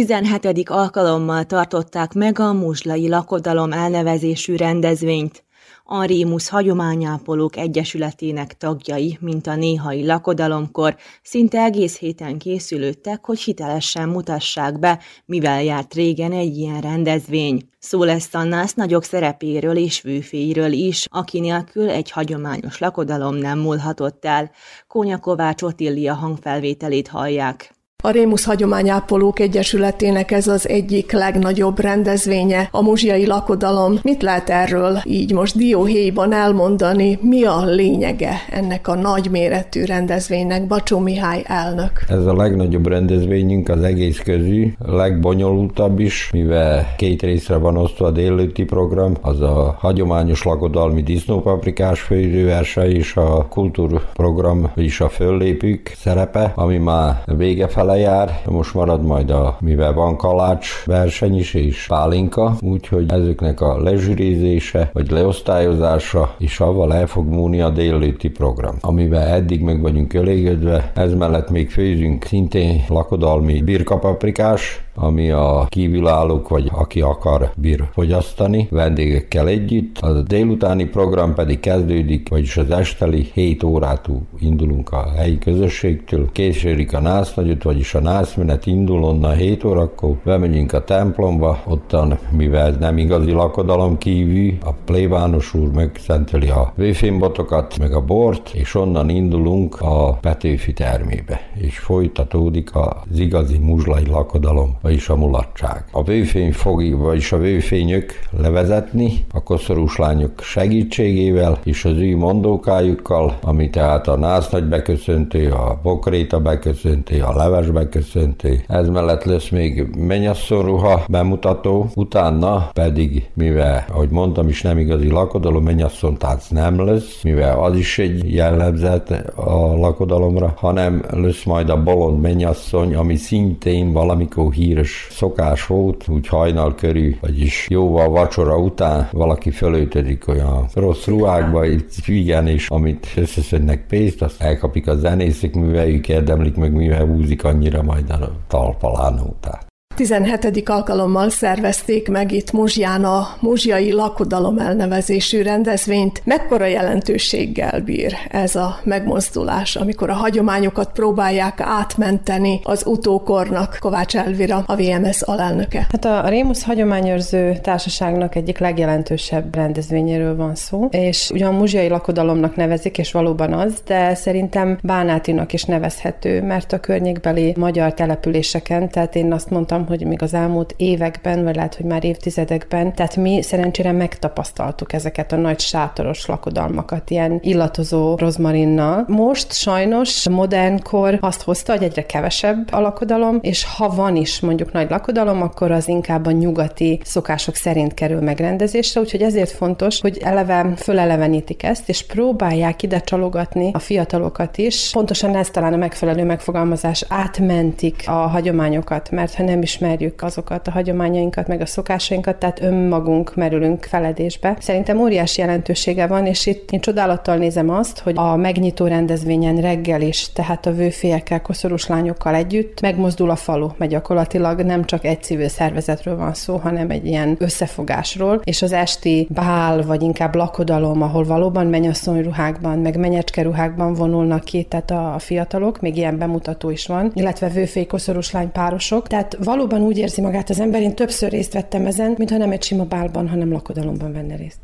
Speaker 2: 17. alkalommal tartották meg a Muslai Lakodalom elnevezésű rendezvényt. a Rémusz Hagyományápolók Egyesületének tagjai, mint a néhai lakodalomkor, szinte egész héten készülődtek, hogy hitelesen mutassák be, mivel járt régen egy ilyen rendezvény. Szó lesz a nagyok szerepéről és vőféiről is, aki nélkül egy hagyományos lakodalom nem múlhatott el. Kónya Kovács Otillia hangfelvételét hallják.
Speaker 14: A Rémusz Hagyományápolók Egyesületének ez az egyik legnagyobb rendezvénye, a muzsiai lakodalom. Mit lehet erről így most dióhéjban elmondani? Mi a lényege ennek a nagyméretű rendezvénynek? Bacsó Mihály elnök.
Speaker 15: Ez a legnagyobb rendezvényünk az egész közű, legbonyolultabb is, mivel két részre van osztva a délőtti program, az a hagyományos lakodalmi disznópaprikás főzőverseny és a kultúrprogram, vagyis a föllépük szerepe, ami már vége fele lejár, most marad majd a, mivel van kalács verseny is és pálinka, úgyhogy ezeknek a lezsűrézése vagy leosztályozása és avval el fog múlni a délőtti program, amivel eddig meg vagyunk elégedve, ez mellett még főzünk szintén lakodalmi birkapaprikás, ami a kívülállók, vagy aki akar bír fogyasztani. Vendégekkel együtt. A délutáni program pedig kezdődik, vagyis az esteli 7 órától indulunk a helyi közösségtől, késődik a násznagyot, vagyis a nászmenet indul onnan 7 órakor, bemegyünk a templomba, ottan, mivel nem igazi lakodalom kívül, a plébános úr megszenteli a vőfénbotokat, meg a bort, és onnan indulunk a Petőfi termébe, és folytatódik az igazi muzslai lakodalom, vagyis a mulatság. A vőfény fog, vagyis a vőfényök levezetni a koszorús lányok segítségével és az ő mondókájukkal, ami tehát a násznagy beköszöntő, a bokréta beköszöntő, a leves beköszöntő. Ez mellett lesz még mennyasszony ruha bemutató, utána pedig, mivel, ahogy mondtam is, nem igazi lakodalom, mennyasszony tánc nem lesz, mivel az is egy jellemzet a lakodalomra, hanem lesz majd a bolond mennyasszony, ami szintén valamikor híres híres szokás volt, úgy hajnal körül, vagyis jóval vacsora után valaki fölöltödik olyan rossz ruhákba, igen, és amit összeszednek pénzt, azt elkapik a zenészek, ők érdemlik, meg mivel húzik annyira majd a talpalán után.
Speaker 14: 17. alkalommal szervezték meg itt Muzsján a Muzsjai Lakodalom elnevezésű rendezvényt. Mekkora jelentőséggel bír ez a megmozdulás, amikor a hagyományokat próbálják átmenteni az utókornak? Kovács Elvira, a VMS alelnöke.
Speaker 16: Hát a Rémusz Hagyományőrző Társaságnak egyik legjelentősebb rendezvényéről van szó, és ugyan Muzsjai Lakodalomnak nevezik, és valóban az, de szerintem Bánátinak is nevezhető, mert a környékbeli magyar településeken, tehát én azt mondtam, hogy még az elmúlt években, vagy lehet, hogy már évtizedekben, tehát mi szerencsére megtapasztaltuk ezeket a nagy sátoros lakodalmakat, ilyen illatozó rozmarinnal. Most sajnos modernkor azt hozta, hogy egyre kevesebb a lakodalom, és ha van is mondjuk nagy lakodalom, akkor az inkább a nyugati szokások szerint kerül megrendezésre, úgyhogy ezért fontos, hogy eleve fölelevenítik ezt, és próbálják ide csalogatni a fiatalokat is. Pontosan ez talán a megfelelő megfogalmazás, átmentik a hagyományokat, mert ha nem is ismerjük azokat a hagyományainkat, meg a szokásainkat, tehát önmagunk merülünk feledésbe. Szerintem óriási jelentősége van, és itt én csodálattal nézem azt, hogy a megnyitó rendezvényen reggel is, tehát a vőfélyekkel, koszorús lányokkal együtt megmozdul a falu, mert gyakorlatilag nem csak egy civil szervezetről van szó, hanem egy ilyen összefogásról, és az esti bál, vagy inkább lakodalom, ahol valóban mennyasszony ruhákban, meg menyecske ruhákban vonulnak ki, tehát a fiatalok, még ilyen bemutató is van, illetve vőfély koszorús lány párosok, tehát valóban valóban úgy érzi magát az ember, én többször részt vettem ezen, mintha nem egy sima bálban, hanem lakodalomban venne részt.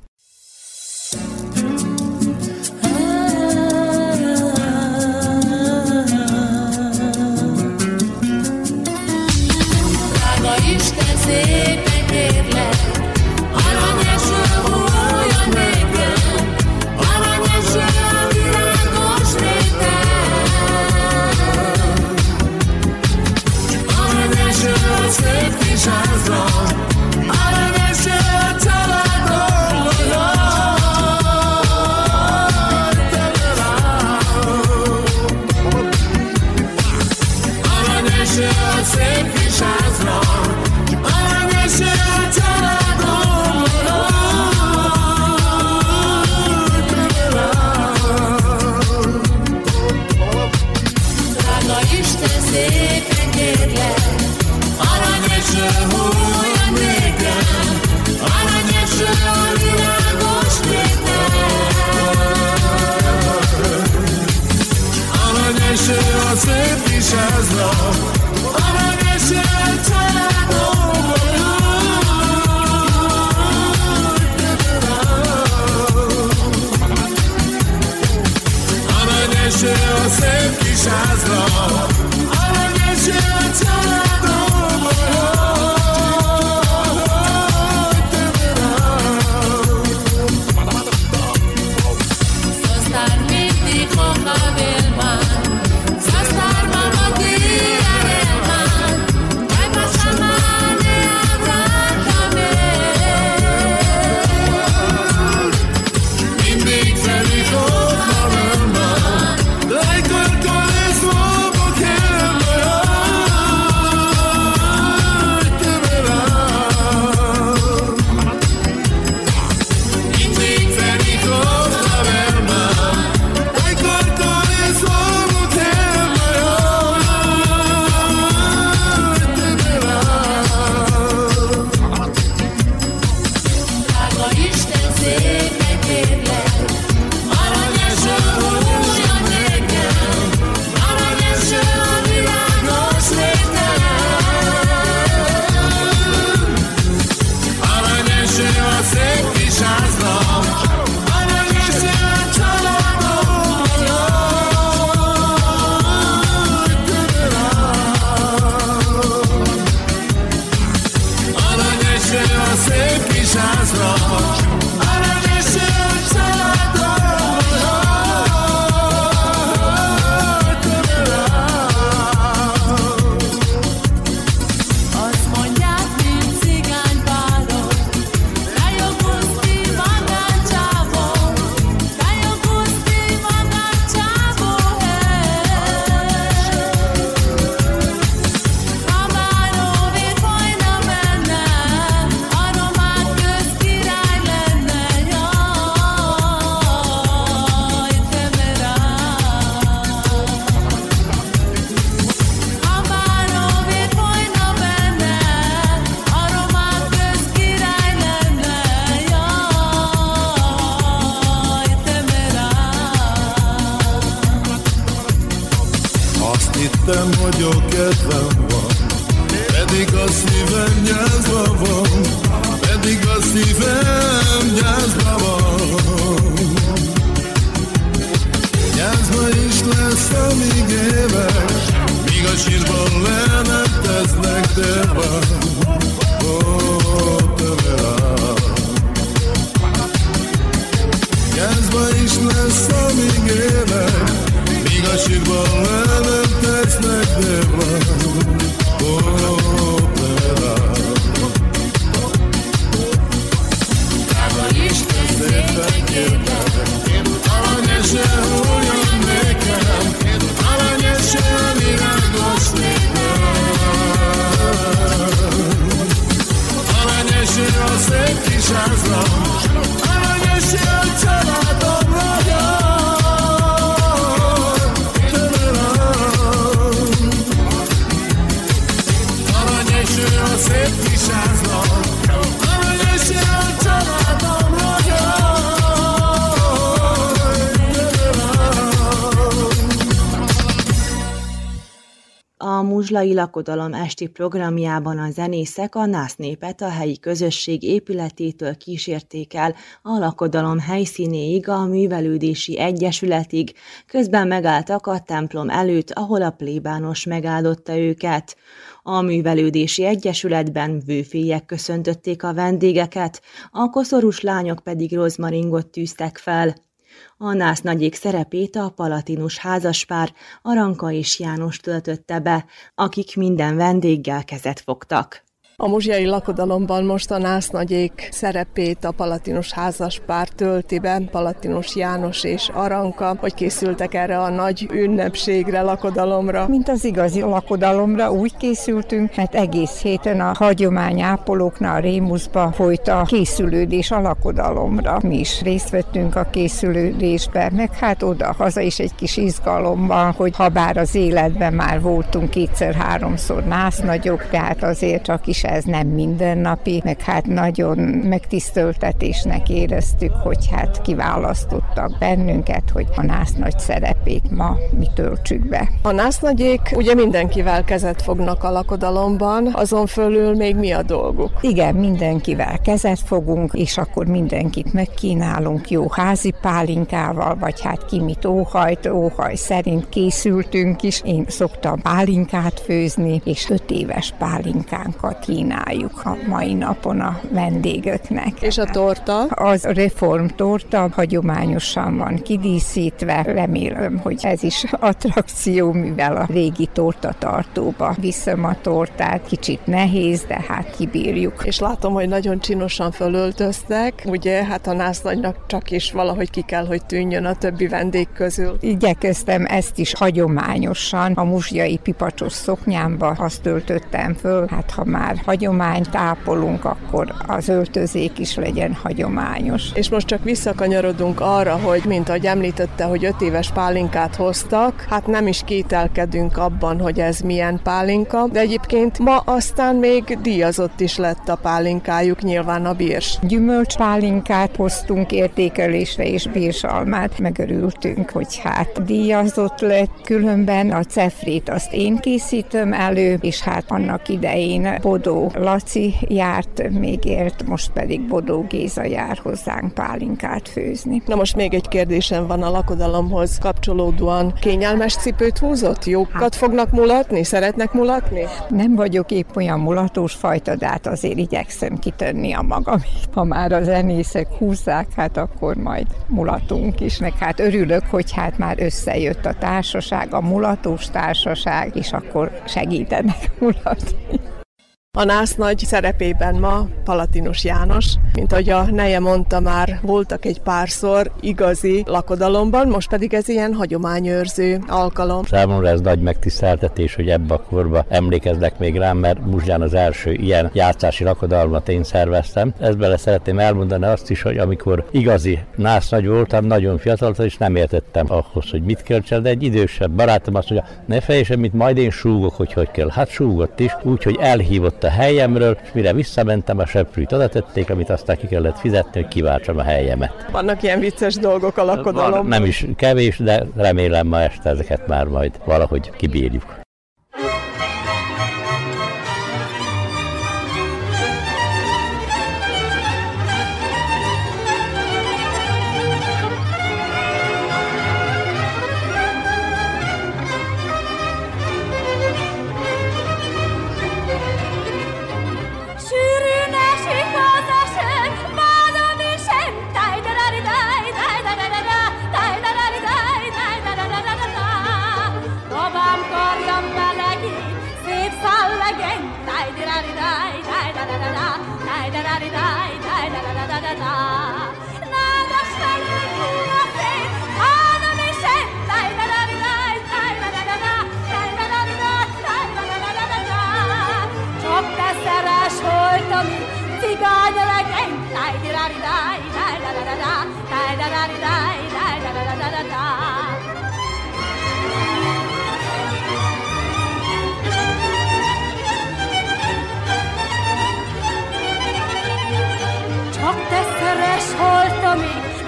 Speaker 8: Aranyeső a szép kis vagyok, kedvem van Pedig a szívem gyászba van Pedig a szívem gyászba van. Gyászba is lesz, amíg élek Míg a sírban le nem tesznek térbe Ó, te Gyászba is lesz, amíg élek Míg a sírban le nem tesznek térbe Ó, te Szépen kérlek
Speaker 2: muzslai lakodalom esti programjában a zenészek a nász népet a helyi közösség épületétől kísérték el a lakodalom helyszínéig, a művelődési egyesületig, közben megálltak a templom előtt, ahol a plébános megáldotta őket. A művelődési egyesületben vőfélyek köszöntötték a vendégeket, a koszorús lányok pedig rozmaringot tűztek fel. A nász nagyék szerepét a palatinus házaspár Aranka és János töltötte be, akik minden vendéggel kezet fogtak.
Speaker 14: A muzsiai lakodalomban most a násznagyék szerepét a Palatinus házaspár tölti be, Palatinus János és Aranka, hogy készültek erre a nagy ünnepségre, lakodalomra.
Speaker 17: Mint az igazi lakodalomra úgy készültünk, mert egész héten a hagyományápolóknál a Rémuszba folyt a készülődés a lakodalomra. Mi is részt vettünk a készülődésbe, meg hát oda-haza is egy kis izgalomban, hogy ha bár az életben már voltunk kétszer-háromszor násznagyok, tehát azért csak is ez nem mindennapi, meg hát nagyon megtisztöltetésnek éreztük, hogy hát kiválasztottak bennünket, hogy a nász nagy szerepét ma mi töltsük be.
Speaker 14: A násznagyék ugye mindenkivel kezet fognak a lakodalomban, azon fölül még mi a dolguk?
Speaker 17: Igen, mindenkivel kezet fogunk, és akkor mindenkit megkínálunk jó házi pálinkával, vagy hát ki mit óhajt, óhaj szerint készültünk is. Én szoktam pálinkát főzni, és öt éves pálinkánkat kínáljuk a mai napon a vendégöknek.
Speaker 14: És a torta?
Speaker 17: Az reformtorta hagyományosan van kidíszítve. Remélem, hogy ez is attrakció, mivel a régi tortatartóba viszem a tortát. Kicsit nehéz, de hát kibírjuk.
Speaker 14: És látom, hogy nagyon csinosan fölöltöztek. Ugye, hát a násznagynak csak is valahogy ki kell, hogy tűnjön a többi vendég közül.
Speaker 17: Igyekeztem ezt is hagyományosan a muzsjai pipacsos szoknyámba azt töltöttem föl. Hát ha már hagyományt ápolunk, akkor az öltözék is legyen hagyományos.
Speaker 14: És most csak visszakanyarodunk arra, hogy mint ahogy említette, hogy öt éves pálinkát hoztak, hát nem is kételkedünk abban, hogy ez milyen pálinka, de egyébként ma aztán még díjazott is lett a pálinkájuk, nyilván a bírs.
Speaker 17: Gyümölcspálinkát hoztunk értékelésre és bírsalmát, megörültünk, hogy hát díjazott lett, különben a cefrét azt én készítem elő, és hát annak idején Bodó Laci járt, még élt, most pedig Bodó Géza jár hozzánk pálinkát főzni.
Speaker 14: Na most még egy kérdésem van a lakodalomhoz kapcsolódóan. Kényelmes cipőt húzott? Jókat fognak mulatni? Szeretnek mulatni?
Speaker 17: Nem vagyok épp olyan mulatós fajta, de hát azért igyekszem kitönni a magam. Ha már a zenészek húzzák, hát akkor majd mulatunk is. Meg hát örülök, hogy hát már összejött a társaság, a mulatós társaság, és akkor segítenek mulatni.
Speaker 14: A nász nagy szerepében ma Palatinus János, mint ahogy a neje mondta már, voltak egy párszor igazi lakodalomban, most pedig ez ilyen hagyományőrző alkalom.
Speaker 18: Számomra ez nagy megtiszteltetés, hogy ebbe a korba emlékeznek még rám, mert Muzsján az első ilyen játszási lakodalmat én szerveztem. Ezt bele szeretném elmondani azt is, hogy amikor igazi nász nagy voltam, nagyon fiatal, és nem értettem ahhoz, hogy mit kell csinálni, de egy idősebb barátom azt mondja, ne fejtsem, mit majd én súgok, hogy hogy kell. Hát súgott is, úgyhogy elhívott a helyemről, és mire visszamentem, a seprűt oda tették, amit aztán ki kellett fizetni, hogy kiváltsam a helyemet.
Speaker 14: Vannak ilyen vicces dolgok a lakodalomban.
Speaker 18: Nem is kevés, de remélem ma este ezeket már majd valahogy kibírjuk.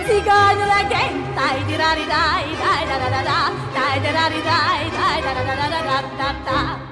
Speaker 19: cigano la gente, dai di rari dai, dai da da da da, dai da rari dai, dai da da da da da da da.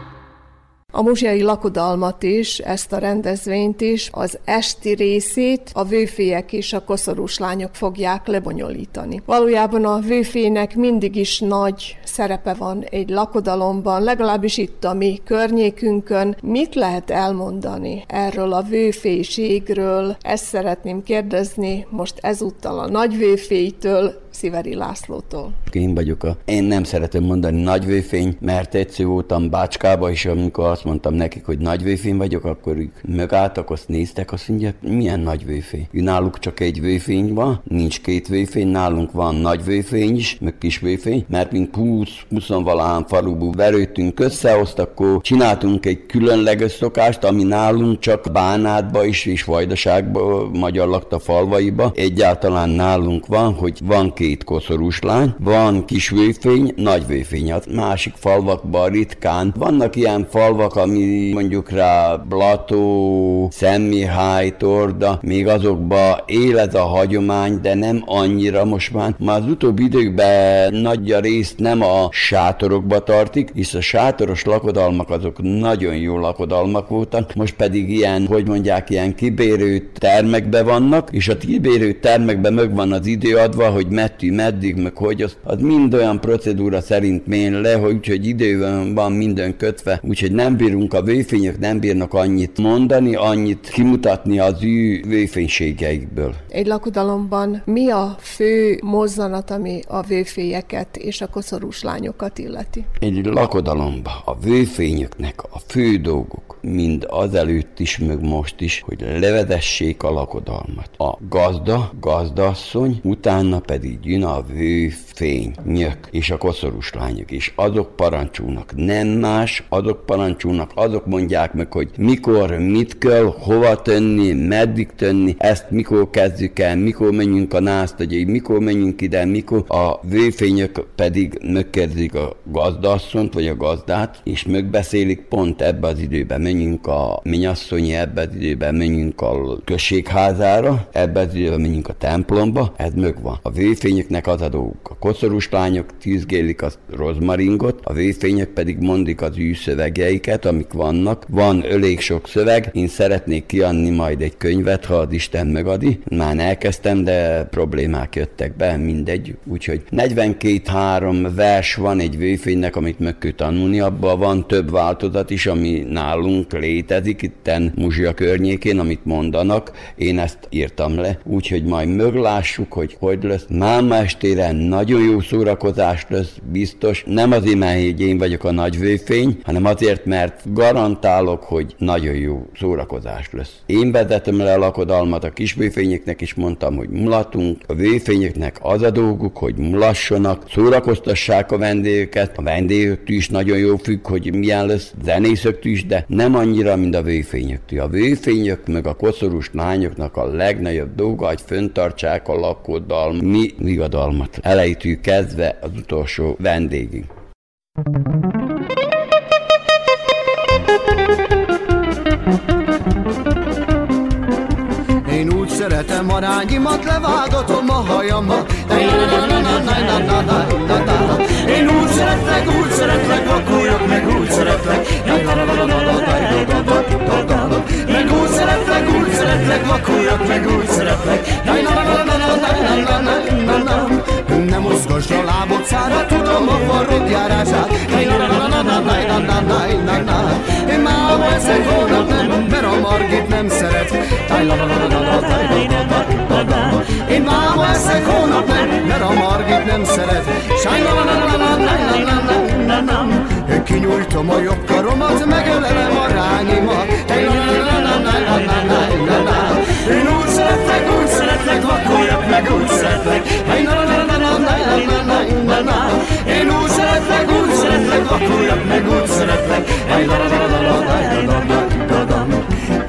Speaker 14: A muzsiai lakodalmat is, ezt a rendezvényt is, az esti részét a vőfélyek és a koszorús lányok fogják lebonyolítani. Valójában a vőfének mindig is nagy szerepe van egy lakodalomban, legalábbis itt a mi környékünkön. Mit lehet elmondani erről a vőféségről? Ezt szeretném kérdezni most ezúttal a nagyvőfétől, Sziveri Lászlótól.
Speaker 20: Én vagyok a... Én nem szeretem mondani nagyvőfény, mert egyszer voltam Bácskába, és amikor azt mondtam nekik, hogy nagyvőfény vagyok, akkor ők megálltak, azt néztek, azt mondja, milyen nagyvőfény. Náluk csak egy vőfény van, nincs két vőfény, nálunk van nagy vőfény is, meg kis vőfény, mert mint 20-20 valahán falubu verődtünk össze, azt akkor csináltunk egy különleges szokást, ami nálunk csak Bánátba is, és Vajdaságba, Magyar lakta falvaiba. Egyáltalán nálunk van, hogy van két két koszorús lány, van kis vőfény, nagy vőfény. A másik falvakban ritkán. Vannak ilyen falvak, ami mondjuk rá Blató, Szentmihály, Torda, még azokba él ez a hagyomány, de nem annyira most már. Már az utóbbi időkben nagy részt nem a sátorokba tartik, hisz a sátoros lakodalmak azok nagyon jó lakodalmak voltak, most pedig ilyen, hogy mondják, ilyen kibérő termekbe vannak, és a kibérő termekbe meg van az idő adva, hogy met mettű, meddig, meg hogy az, az mind olyan procedúra szerint mén le, hogy úgyhogy időben van minden kötve, úgyhogy nem bírunk a vőfények, nem bírnak annyit mondani, annyit kimutatni az ő vőfénységeikből.
Speaker 14: Egy lakodalomban mi a fő mozzanat, ami a vőfélyeket és a koszorús lányokat illeti?
Speaker 20: Egy lakodalomban a vőfényeknek a fő dolgok mind azelőtt is, meg most is, hogy levedessék a lakodalmat. A gazda, gazdasszony, utána pedig jön a vőfény, nyök és a koszorús lányok, és azok parancsolnak. Nem más, azok parancsolnak, azok mondják meg, hogy mikor, mit kell, hova tenni, meddig tenni, ezt mikor kezdjük el, mikor menjünk a násztagyai, mikor menjünk ide, mikor a vőfényök pedig megkérdezik a gazdasszont, vagy a gazdát, és megbeszélik pont ebbe az időben menjünk a minyasszonyi, ebben az időben menjünk a községházára, ebben az időben menjünk a templomba, ez mög van. A vőfényeknek az a dolguk. A koszorús tűzgélik a rozmaringot, a vőfények pedig mondik az ő szövegeiket, amik vannak. Van elég sok szöveg, én szeretnék kiadni majd egy könyvet, ha az Isten megadi. Már elkezdtem, de problémák jöttek be, mindegy. Úgyhogy 42-3 vers van egy vőfénynek, amit meg kell tanulni, abban van több változat is, ami nálunk létezik itten Muzsia környékén, amit mondanak, én ezt írtam le, úgyhogy majd möglássuk, hogy hogy lesz. Máma estére nagyon jó szórakozás lesz, biztos. Nem azért, mert én vagyok a nagy vőfény, hanem azért, mert garantálok, hogy nagyon jó szórakozás lesz. Én vezetem le a lakodalmat a kis vőfényeknek, és mondtam, hogy mulatunk. A vőfényeknek az a dolguk, hogy mulassanak, szórakoztassák a vendégeket. A vendégektől is nagyon jó függ, hogy milyen lesz, zenészektől is, de nem annyira, mint a vőfényöktől. A vőfényök meg a koszorús lányoknak a legnagyobb dolga, hogy föntartsák a lakodalmi vigadalmat. Elejtő kezdve az utolsó vendégig.
Speaker 21: Én úgy szeretem arányimat, levágatom a hajamat. Én úgy szeretlek, úgy szeretlek, vakuljak meg, úgy szeretlek. Meg úgy szeretlek, úgy szeretlek, vakuljak meg, úgy szeretlek. Nem mozgasd a lábot, szára tudom a forrod járását Én már a beszél holnap nem, mert a Margit nem szeret Én már a beszél holnap nem, mert a Margit nem szeret Én kinyújtom a jobb karomat, megelelem a rányimat Én úgy szeretlek, úgy szeretlek, vakoljak meg úgy szeretlek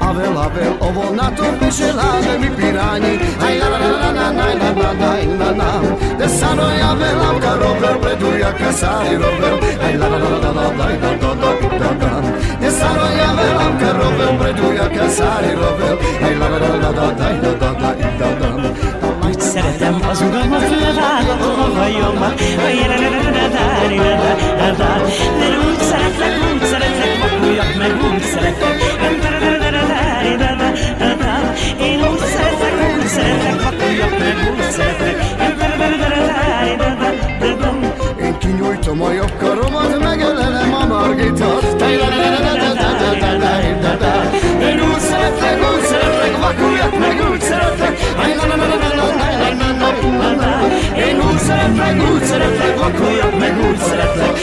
Speaker 21: Avel, avel, ovo na to piše lave mi piranji Aj la la la la na na na na na na De sano ja velam ka rover predu ja ka sari rover Aj la la la la la la da da da da da De sano ja velam ka rover predu ja ka sari rover Aj la la la la la da da da da da da Hogy szeretem az uramat, levágatom a hajomat De úgy szeretlek, úgy szeretlek, vakuljak meg, úgy szeretlek Én úgy szeretlek, úgy szeretlek, vakuljak meg, úgy szeretlek Én kinyújtom a jobb karomat, megelelem a margitot Én úgy szeretlek, úgy szeretlek, vakuljak meg, úgy szeretlek Én úgy szeretlek, úgy szeretlek, vakuljak meg, úgy szeretlek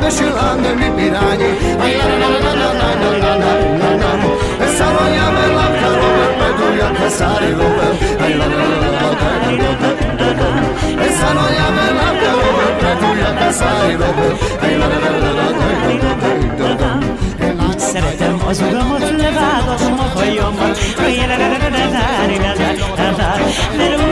Speaker 21: Mösül a nőmi pirányi Összevoljam el lapka Robert Megújjak Heszári Robert el lapka Robert Megújjak Heszári Szeretem az uramat, levágatom a hajammal, mert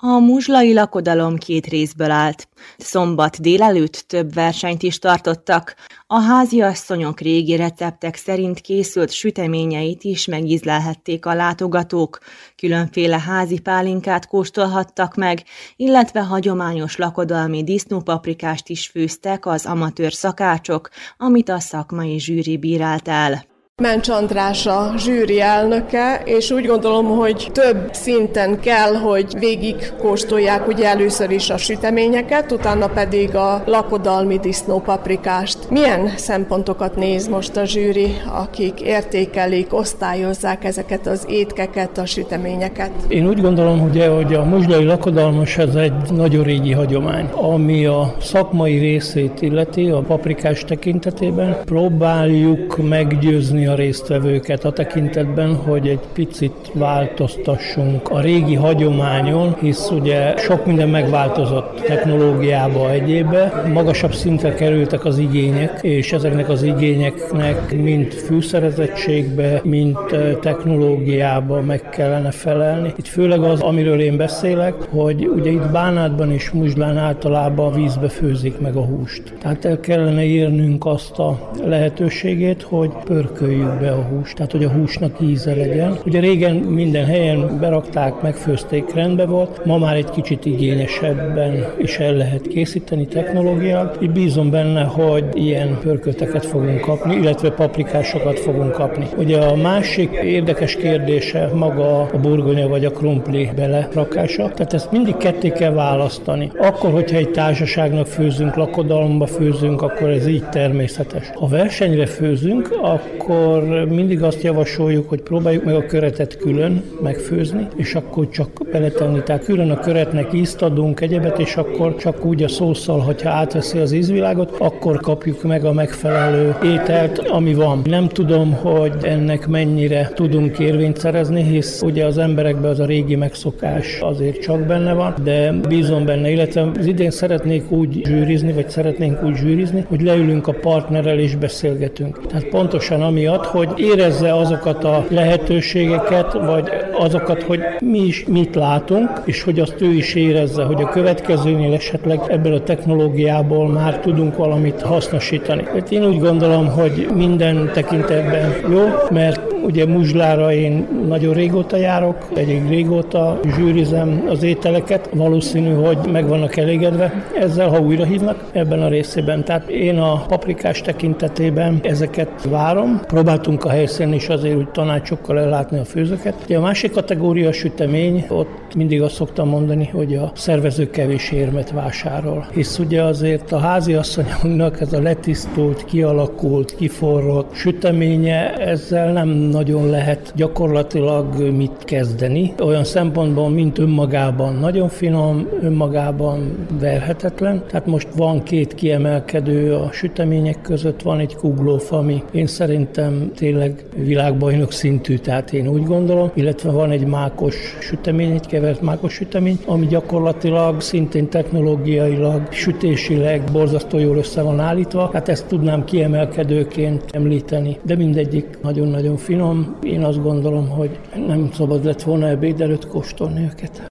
Speaker 2: A muzslai lakodalom két részből állt. Szombat délelőtt több versenyt is tartottak. A háziasszonyok régi receptek szerint készült süteményeit is megízlelhették a látogatók. Különféle házi pálinkát kóstolhattak meg, illetve hagyományos lakodalmi disznópaprikást is főztek az amatőr szakácsok, amit a szakmai zsűri bírált el.
Speaker 14: Mencs András a zsűri elnöke, és úgy gondolom, hogy több szinten kell, hogy végig kóstolják ugye először is a süteményeket, utána pedig a lakodalmi disznópaprikást. Milyen szempontokat néz most a zsűri, akik értékelik, osztályozzák ezeket az étkeket, a süteményeket?
Speaker 22: Én úgy gondolom, ugye, hogy a muzslai lakodalmas ez egy nagyon régi hagyomány, ami a szakmai részét illeti, a paprikás tekintetében próbáljuk meggyőzni a résztvevőket a tekintetben, hogy egy picit változtassunk a régi hagyományon, hisz ugye sok minden megváltozott technológiába egyébe, magasabb szintre kerültek az igények, és ezeknek az igényeknek mind fűszerezettségbe, mind technológiába meg kellene felelni. Itt főleg az, amiről én beszélek, hogy ugye itt Bánátban és Muzslán általában vízbe főzik meg a húst. Tehát el kellene írnünk azt a lehetőségét, hogy pörköljük be a húst, tehát hogy a húsnak íze legyen. Ugye régen minden helyen berakták, megfőzték, rendben volt, ma már egy kicsit igényesebben is el lehet készíteni technológiát. Így bízom benne, hogy ilyen pörkölteket fogunk kapni, illetve paprikásokat fogunk kapni. Ugye a másik érdekes kérdése maga a burgonya vagy a krumpli belerakása, tehát ezt mindig ketté kell választani. Akkor, hogyha egy társaságnak főzünk, lakodalomba főzünk, akkor ez így természetes. Ha versenyre főzünk, akkor mindig azt javasoljuk, hogy próbáljuk meg a köretet külön megfőzni, és akkor csak beletenni. Tehát külön a köretnek ízt adunk egyebet, és akkor csak úgy a szószal, hogyha átveszi az ízvilágot, akkor kapjuk meg a megfelelő ételt, ami van. Nem tudom, hogy ennek mennyire tudunk érvényt szerezni, hisz ugye az emberekben az a régi megszokás azért csak benne van, de bízom benne, illetve az idén szeretnék úgy zsűrizni, vagy szeretnénk úgy zsűrizni, hogy leülünk a partnerrel és beszélgetünk. Tehát pontosan amiatt, hogy érezze azokat a lehetőségeket, vagy azokat, hogy mi is mit látunk, és hogy azt ő is érezze, hogy a következőnél esetleg ebből a technológiából már tudunk valamit hasznosítani. Hát én úgy gondolom, hogy minden tekintetben jó, mert ugye Muzslára én nagyon régóta járok, elég régóta zsűrizem az ételeket, valószínű, hogy meg vannak elégedve ezzel, ha újra hívnak ebben a részében. Tehát én a paprikás tekintetében ezeket várom, Próbáltunk a helyszínen is azért úgy tanácsokkal ellátni a főzőket. Ugye a másik kategória a sütemény, ott mindig azt szoktam mondani, hogy a szervező kevés érmet vásárol. Hisz ugye azért a házi asszonyunknak ez a letisztult, kialakult, kiforrott süteménye, ezzel nem nagyon lehet gyakorlatilag mit kezdeni. Olyan szempontból, mint önmagában nagyon finom, önmagában verhetetlen. Tehát most van két kiemelkedő a sütemények között, van egy kuglóf, ami én szerintem tényleg világbajnok szintű, tehát én úgy gondolom, illetve van egy mákos sütemény, egy kevert mákos sütemény, ami gyakorlatilag szintén technológiailag, sütésileg borzasztó jól össze van állítva. Hát ezt tudnám kiemelkedőként említeni, de mindegyik nagyon-nagyon finom. Én azt gondolom, hogy nem szabad lett volna ebéd előtt kóstolni őket.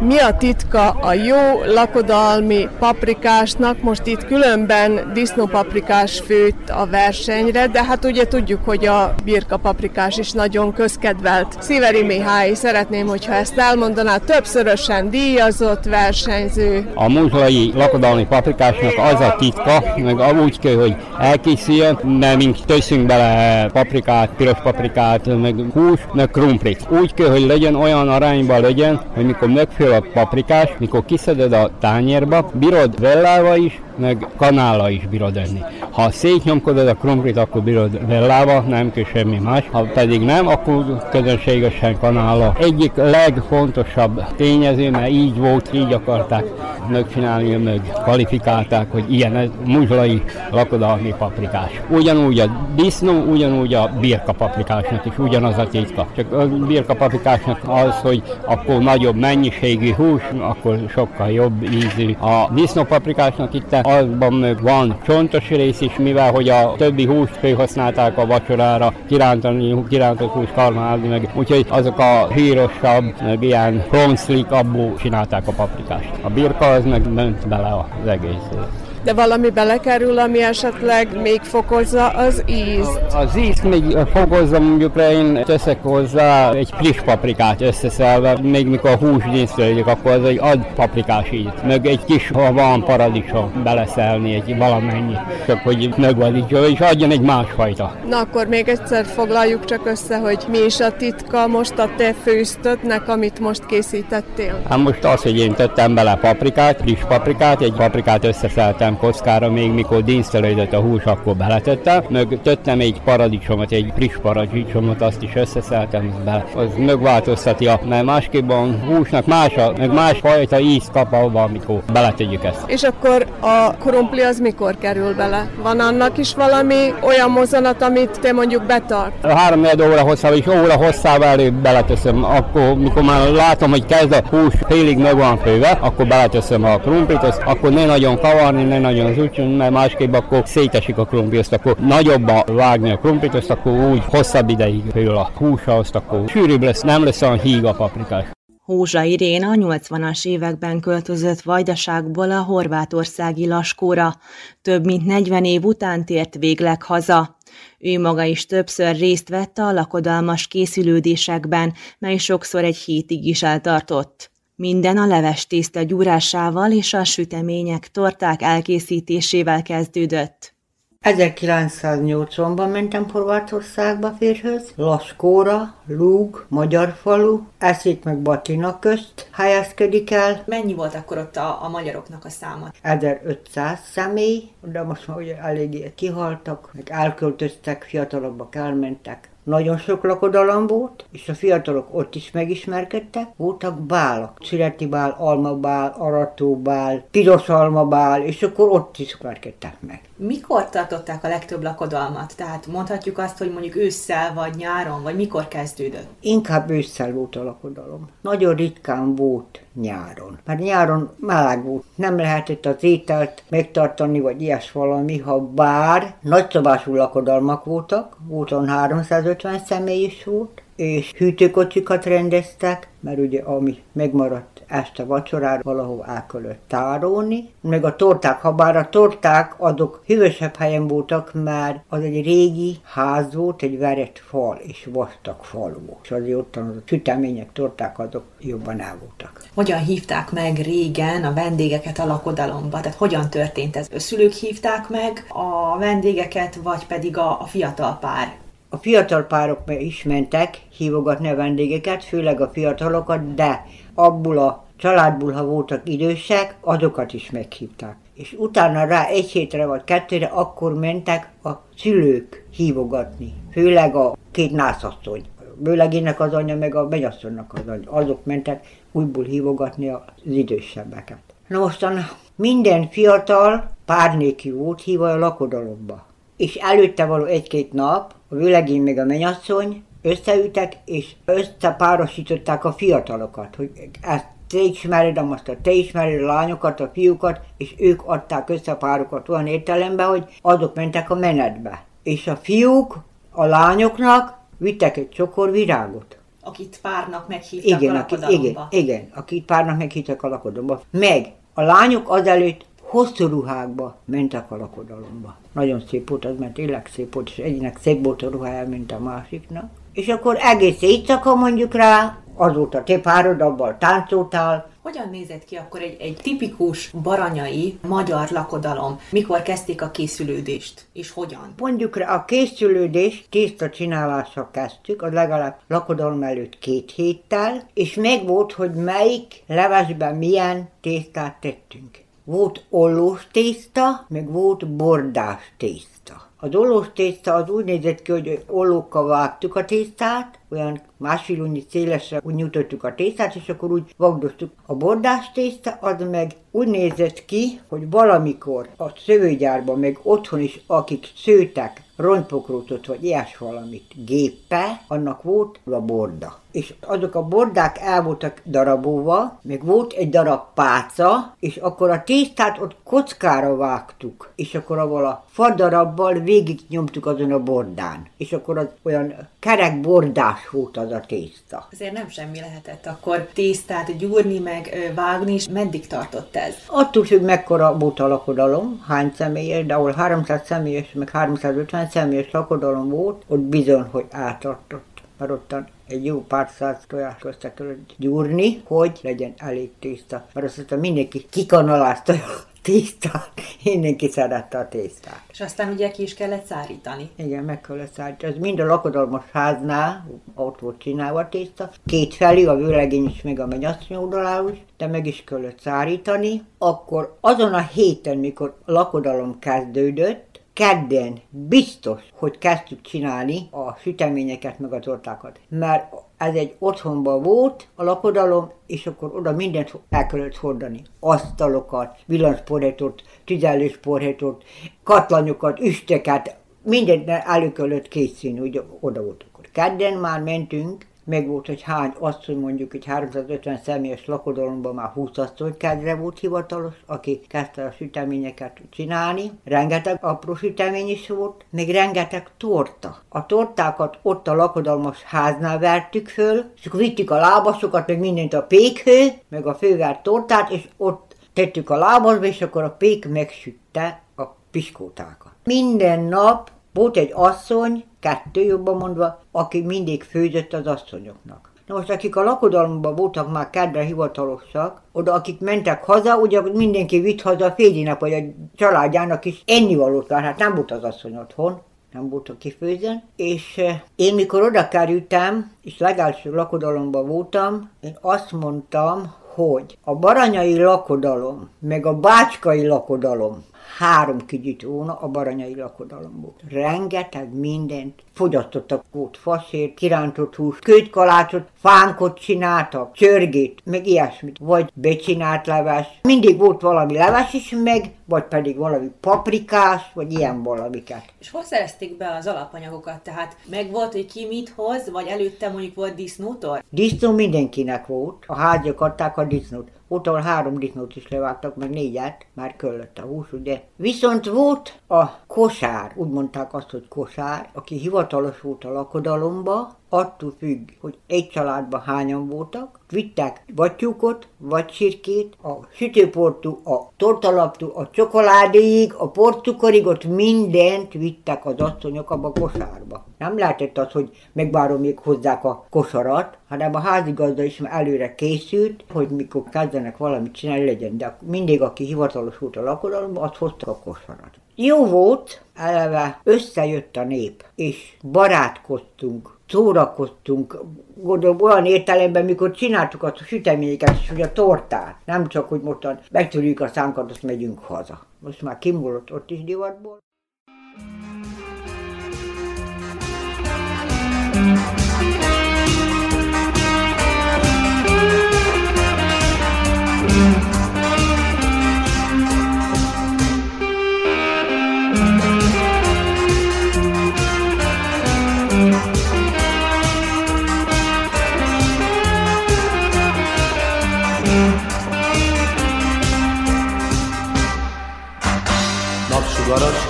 Speaker 14: Mi a titka a jó lakodalmi paprikásnak? Most itt különben disznópaprikás főtt a versenyre, de hát ugye tudjuk, hogy a birka paprikás is nagyon közkedvelt. Sziveri Mihály, szeretném, hogyha ezt elmondaná, többszörösen díjazott versenyző.
Speaker 23: A muzsai lakodalmi paprikásnak az a titka, meg úgy kell, hogy elkészüljön, mert mink teszünk bele paprikát, piros paprikát, meg hús, meg krumplit. Úgy kell, hogy legyen olyan arányban legyen, hogy mikor megfél a paprikás, mikor kiszeded a tányérba, bírod vellával is, meg kanállal is bírod enni. Ha szétnyomkodod a krumplit, akkor bírod vellába, nem kell semmi más. Ha pedig nem, akkor közönségesen kanállal. Egyik legfontosabb tényező, mert így volt, így akarták megcsinálni, meg kvalifikálták, hogy ilyen ez muzslai lakodalmi paprikás. Ugyanúgy a disznó, ugyanúgy a birka paprikásnak is ugyanaz a titka. Csak a birka paprikásnak az, hogy akkor nagyobb mennyiségű hús, akkor sokkal jobb ízű. A disznópaprikásnak itt azban meg van csontos rész is, mivel hogy a többi húst felhasználták a vacsorára, kirántani, kirántott hús karmázni meg, úgyhogy azok a hírosabb, meg ilyen pronszlik, abból csinálták a paprikást. A birka az meg ment bele az egész
Speaker 14: de valami belekerül, ami esetleg még fokozza az ízt.
Speaker 23: Az ízt még fokozza, mondjuk én teszek hozzá egy friss paprikát összeszelve, még mikor a hús dísztődik, akkor az egy ad paprikás íz. Meg egy kis, ha van paradicsom, beleszelni egy valamennyi, csak hogy megvadítsa, és adjon egy másfajta.
Speaker 14: Na akkor még egyszer foglaljuk csak össze, hogy mi is a titka most a te főztödnek, amit most készítettél.
Speaker 23: Hát most az, hogy én tettem bele paprikát, friss paprikát, egy paprikát összeszeltem tettem kockára, még mikor dísztelődött a hús, akkor beletettem, meg tettem egy paradicsomot, egy friss paradicsomot, azt is összeszeltem bele. Az megváltoztatja, mert másképp a húsnak más, a, meg más fajta ízt kap abba, amikor beletegyük ezt.
Speaker 14: És akkor a krumpli az mikor kerül bele? Van annak is valami olyan mozanat, amit te mondjuk betart?
Speaker 23: A három óra hosszával és óra hosszával előbb beleteszem, akkor mikor már látom, hogy kezd a hús félig meg van főve, akkor beleteszem a krumplit, azt akkor ne nagyon kavarni, ne nagyon az úgy, mert másképp akkor szétesik a krumpli, azt akkor nagyobba vágni a krumplit, azt akkor úgy hosszabb ideig fől a húsa, azt akkor sűrűbb lesz, nem lesz olyan híg a paprikás.
Speaker 2: Hózsa Irén a 80-as években költözött Vajdaságból a horvátországi Laskóra. Több mint 40 év után tért végleg haza. Ő maga is többször részt vett a lakodalmas készülődésekben, mely sokszor egy hétig is eltartott. Minden a leves tészta gyúrásával és a sütemények, torták elkészítésével kezdődött.
Speaker 24: 1980-ban mentem Horvátországba férhöz, Laskóra, Lúg, Magyar falu, Eszét meg Batina közt helyezkedik el.
Speaker 2: Mennyi volt akkor ott a, a magyaroknak a száma?
Speaker 24: 1500 személy, de most már ugye eléggé kihaltak, meg elköltöztek, fiatalabbak elmentek. Nagyon sok lakodalom volt, és a fiatalok ott is megismerkedtek. Voltak bálak, Születi bál, almabál, aratóbál, piros almabál, és akkor ott is ismerkedtek meg.
Speaker 2: Mikor tartották a legtöbb lakodalmat? Tehát mondhatjuk azt, hogy mondjuk ősszel vagy nyáron, vagy mikor kezdődött?
Speaker 24: Inkább ősszel volt a lakodalom. Nagyon ritkán volt nyáron. Mert nyáron meleg volt. Nem lehetett az ételt megtartani, vagy ilyes valami, ha bár nagyszabású lakodalmak voltak, úton 300 150 személyes volt, és hűtőkocsikat rendeztek, mert ugye ami megmaradt este vacsorára valahol el tárolni, meg a torták, ha bár a torták azok hűvösebb helyen voltak, mert az egy régi ház volt, egy verett fal és vastag fal volt, és azért ott az a sütemények, torták azok jobban el voltak.
Speaker 2: Hogyan hívták meg régen a vendégeket a lakodalomba? Tehát hogyan történt ez? A szülők hívták meg a vendégeket, vagy pedig a, a fiatal pár?
Speaker 24: A fiatal párok is mentek hívogatni a vendégeket, főleg a fiatalokat, de abból a családból, ha voltak idősek, azokat is meghívták. És utána rá egy hétre vagy kettőre akkor mentek a szülők hívogatni, főleg a két nászasszony. Bőlegének az anyja, meg a megyasszonynak az anyja. Azok mentek újból hívogatni az idősebbeket. Na mostan minden fiatal párnéki volt hívva a lakodalomba. És előtte való egy-két nap a vőlegény meg a menyasszony összeültek, és összepárosították a fiatalokat, hogy ezt te ismered, azt a te ismered a lányokat, a fiúkat, és ők adták össze a párokat olyan értelemben, hogy azok mentek a menetbe. És a fiúk a lányoknak vittek egy csokor virágot.
Speaker 2: Akit párnak meghívtak
Speaker 24: Igen,
Speaker 2: a
Speaker 24: aki,
Speaker 2: lakodalomba.
Speaker 24: igen, igen, akit párnak meghívtak a lakodalomba. Meg a lányok azelőtt hosszú ruhákba mentek a lakodalomba. Nagyon szép volt az, mert tényleg szép volt, és egynek szép volt a ruhája, mint a másiknak. És akkor egész éjszaka mondjuk rá, azóta te párod abban táncoltál,
Speaker 2: Hogyan nézett ki akkor egy, egy tipikus baranyai magyar lakodalom? Mikor kezdték a készülődést? És hogyan?
Speaker 24: Mondjuk rá, a készülődés tészta csinálással kezdtük, az legalább lakodalom előtt két héttel, és meg volt, hogy melyik levesben milyen tésztát tettünk. Volt ollós tészta, meg volt bordás tészta. Az ollós tészta az úgy nézett ki, hogy ollókkal vágtuk a tésztát, olyan másfél unyi szélesre úgy nyújtottuk a tésztát, és akkor úgy vagdostuk. A bordás tészta az meg úgy nézett ki, hogy valamikor a szövőgyárban, meg otthon is, akik szőtek rongypokrótot, vagy ilyes valamit géppel, annak volt a borda. És azok a bordák el voltak darabóva, meg volt egy darab páca, és akkor a tésztát ott kockára vágtuk, és akkor avval a fadarabbal végig nyomtuk azon a bordán. És akkor az olyan kerek bordás volt az a tészta.
Speaker 2: Azért nem semmi lehetett akkor tésztát gyúrni, meg vágni, és meddig tartott ez?
Speaker 24: Attól függ, mekkora volt a lakodalom, hány személyes, de ahol 300 személyes, meg 350 személyes lakodalom volt, ott bizony, hogy átartott. Mert ottan egy jó pár száz tojás össze kellett gyúrni, hogy legyen elég tészta. Mert azt mondta, mindenki kikanalázta a tésztát, mindenki szerette a tésztát.
Speaker 2: És aztán ugye ki is kellett szárítani.
Speaker 24: Igen, meg kellett szállítani. Ez mind a lakodalmas háznál, ott volt csinálva a tészta. Két felé, a vőlegény is, meg a mennyasszony oldaláról is, de meg is kellett szárítani. Akkor azon a héten, mikor lakodalom kezdődött, kedden biztos, hogy kezdtük csinálni a süteményeket, meg a tortákat. Mert ez egy otthonban volt, a lakodalom, és akkor oda mindent el kellett hordani. Asztalokat, villansporhetot, tüzelősporhetot, katlanyokat, üsteket, mindent elő kellett készíteni, hogy oda volt. Akkor kedden már mentünk, meg volt, hogy hány asszony, mondjuk egy 350 személyes lakodalomban már 20 asszony kedre volt hivatalos, aki kezdte a süteményeket csinálni. Rengeteg apró sütemény is volt, még rengeteg torta. A tortákat ott a lakodalmas háznál vertük föl, és akkor vittük a lábasokat, meg mindent a pékhő, meg a fővert tortát, és ott tettük a lábasba, és akkor a pék megsütte a piskótákat. Minden nap volt egy asszony, kettő jobban mondva, aki mindig főzött az asszonyoknak. Na most akik a lakodalomban voltak már kedre hivatalosak, oda akik mentek haza, ugye mindenki vitt haza a féli nap, vagy a családjának is ennivalót vár, hát nem volt az asszony otthon, nem volt a kifőzen, és eh, én mikor oda kerültem, és legelső lakodalomban voltam, én azt mondtam, hogy a baranyai lakodalom, meg a bácskai lakodalom, három kicsit volna a baranyai lakodalomból. Rengeteg mindent fogyasztottak volt fasért, kirántott hús, kőtkalácsot, fánkot csináltak, csörgét, meg ilyesmit. Vagy becsinált leves. Mindig volt valami leves is meg, vagy pedig valami paprikás, vagy ilyen valamiket.
Speaker 2: És hol szerezték be az alapanyagokat? Tehát meg volt, hogy ki mit hoz, vagy előtte mondjuk volt disznótor?
Speaker 24: Disznó mindenkinek volt, a háziak adták a disznót. Ahol három disznót is levágtak, meg négyet, már kellett a hús, ugye. Viszont volt a kosár, úgy mondták azt, hogy kosár, aki hivatalos volt a lakodalomba, attól függ, hogy egy családban hányan voltak, vittek vagy tyúkot, vagy sirkét, a sütőportú, a tortalaptú, a csokoládéig, a porcukorig, ott mindent vittek az asszonyok abba a kosárba. Nem lehetett az, hogy megvárom még hozzák a kosarat, hanem a házigazda is előre készült, hogy mikor kezdenek valamit csinálni, legyen. De mindig, aki hivatalos volt a lakodalomba, azt hozta a kosarat. Jó volt, eleve összejött a nép, és barátkoztunk, szórakoztunk, gondolom olyan értelemben, mikor csináltuk a süteményeket, és hogy a tortát, nem csak, hogy mostan megtörjük a szánkat, azt megyünk haza. Most már kimúlott ott is divatból.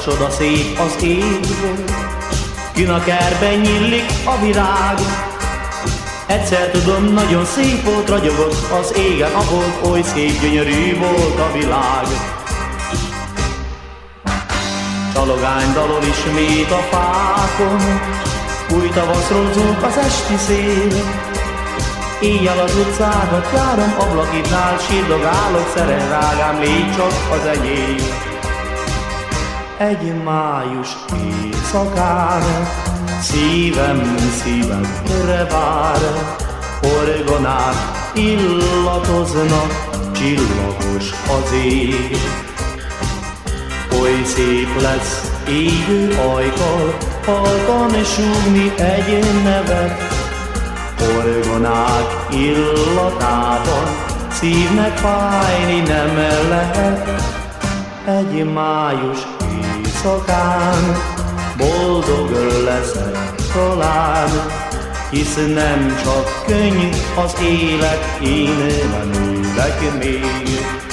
Speaker 25: Napsugaras csoda szép az ég Kün a kerben nyillik a virág. Egyszer tudom, nagyon szép volt, ragyogott az égen a oly szép gyönyörű volt a világ. Csalogány dalol ismét a fákon, új tavaszról zúg az esti szél. Éjjel az utcákat járom, ablakitnál sírdogálok, szeren rágám, légy csak az enyém egy május éjszakán Szívem, szívemre vár Orgonák illatoznak Csillagos az ég. Oly szép lesz égő ajkal Halkan súgni egy nevet. Orgonák illatában Szívnek fájni nem lehet. Egy május éjszakán boldog leszek talán, hisz nem csak könnyű az élet, én nem ülek még.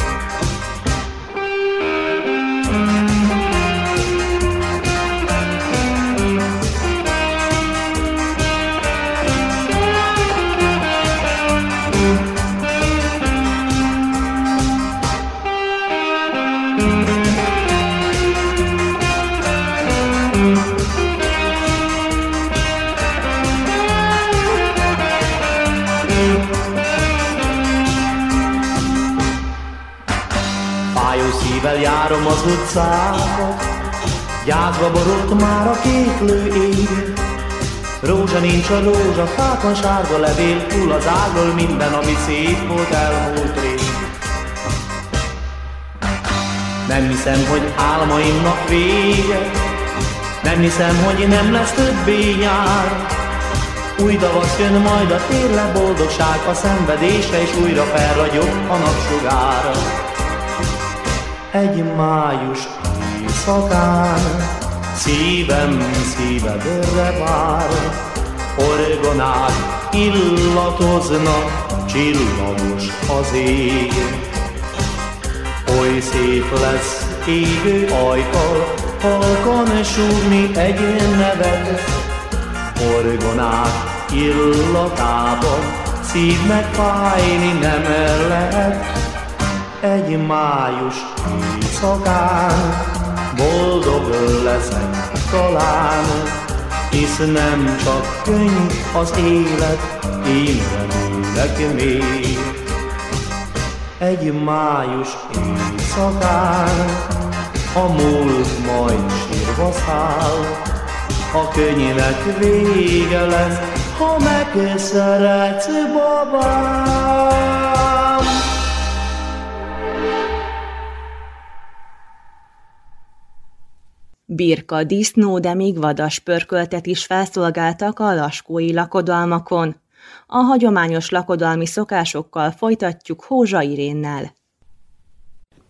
Speaker 25: Az utcákat, Gyászba borult már a kéklő ég. Rózsa nincs a rózsa, fákon sárga levél, Túl az ágról minden, ami szép volt elmúlt rég. Nem hiszem, hogy álmaimnak vége, Nem hiszem, hogy nem lesz többé nyár. Új tavasz jön majd a térle boldogság, a szenvedése, és újra felragyog a napsugára egy május éjszakán, szívem szívedre vár, orgonák illatoznak, csillagos az ég. Oly szép lesz égő ajkal, halkan súgni egy nevet, orgonák illatában, szívnek fájni nem lehet, egy május éjszakán boldog leszek talán, hisz nem csak könny az élet, én remélek még. Egy május éjszakán a múlt majd sírva száll, a könnynek vége lesz, ha megszeretsz babám.
Speaker 2: Birka, disznó, de még vadas pörköltet is felszolgáltak a laskói lakodalmakon. A hagyományos lakodalmi szokásokkal folytatjuk Hózsa Irénnel.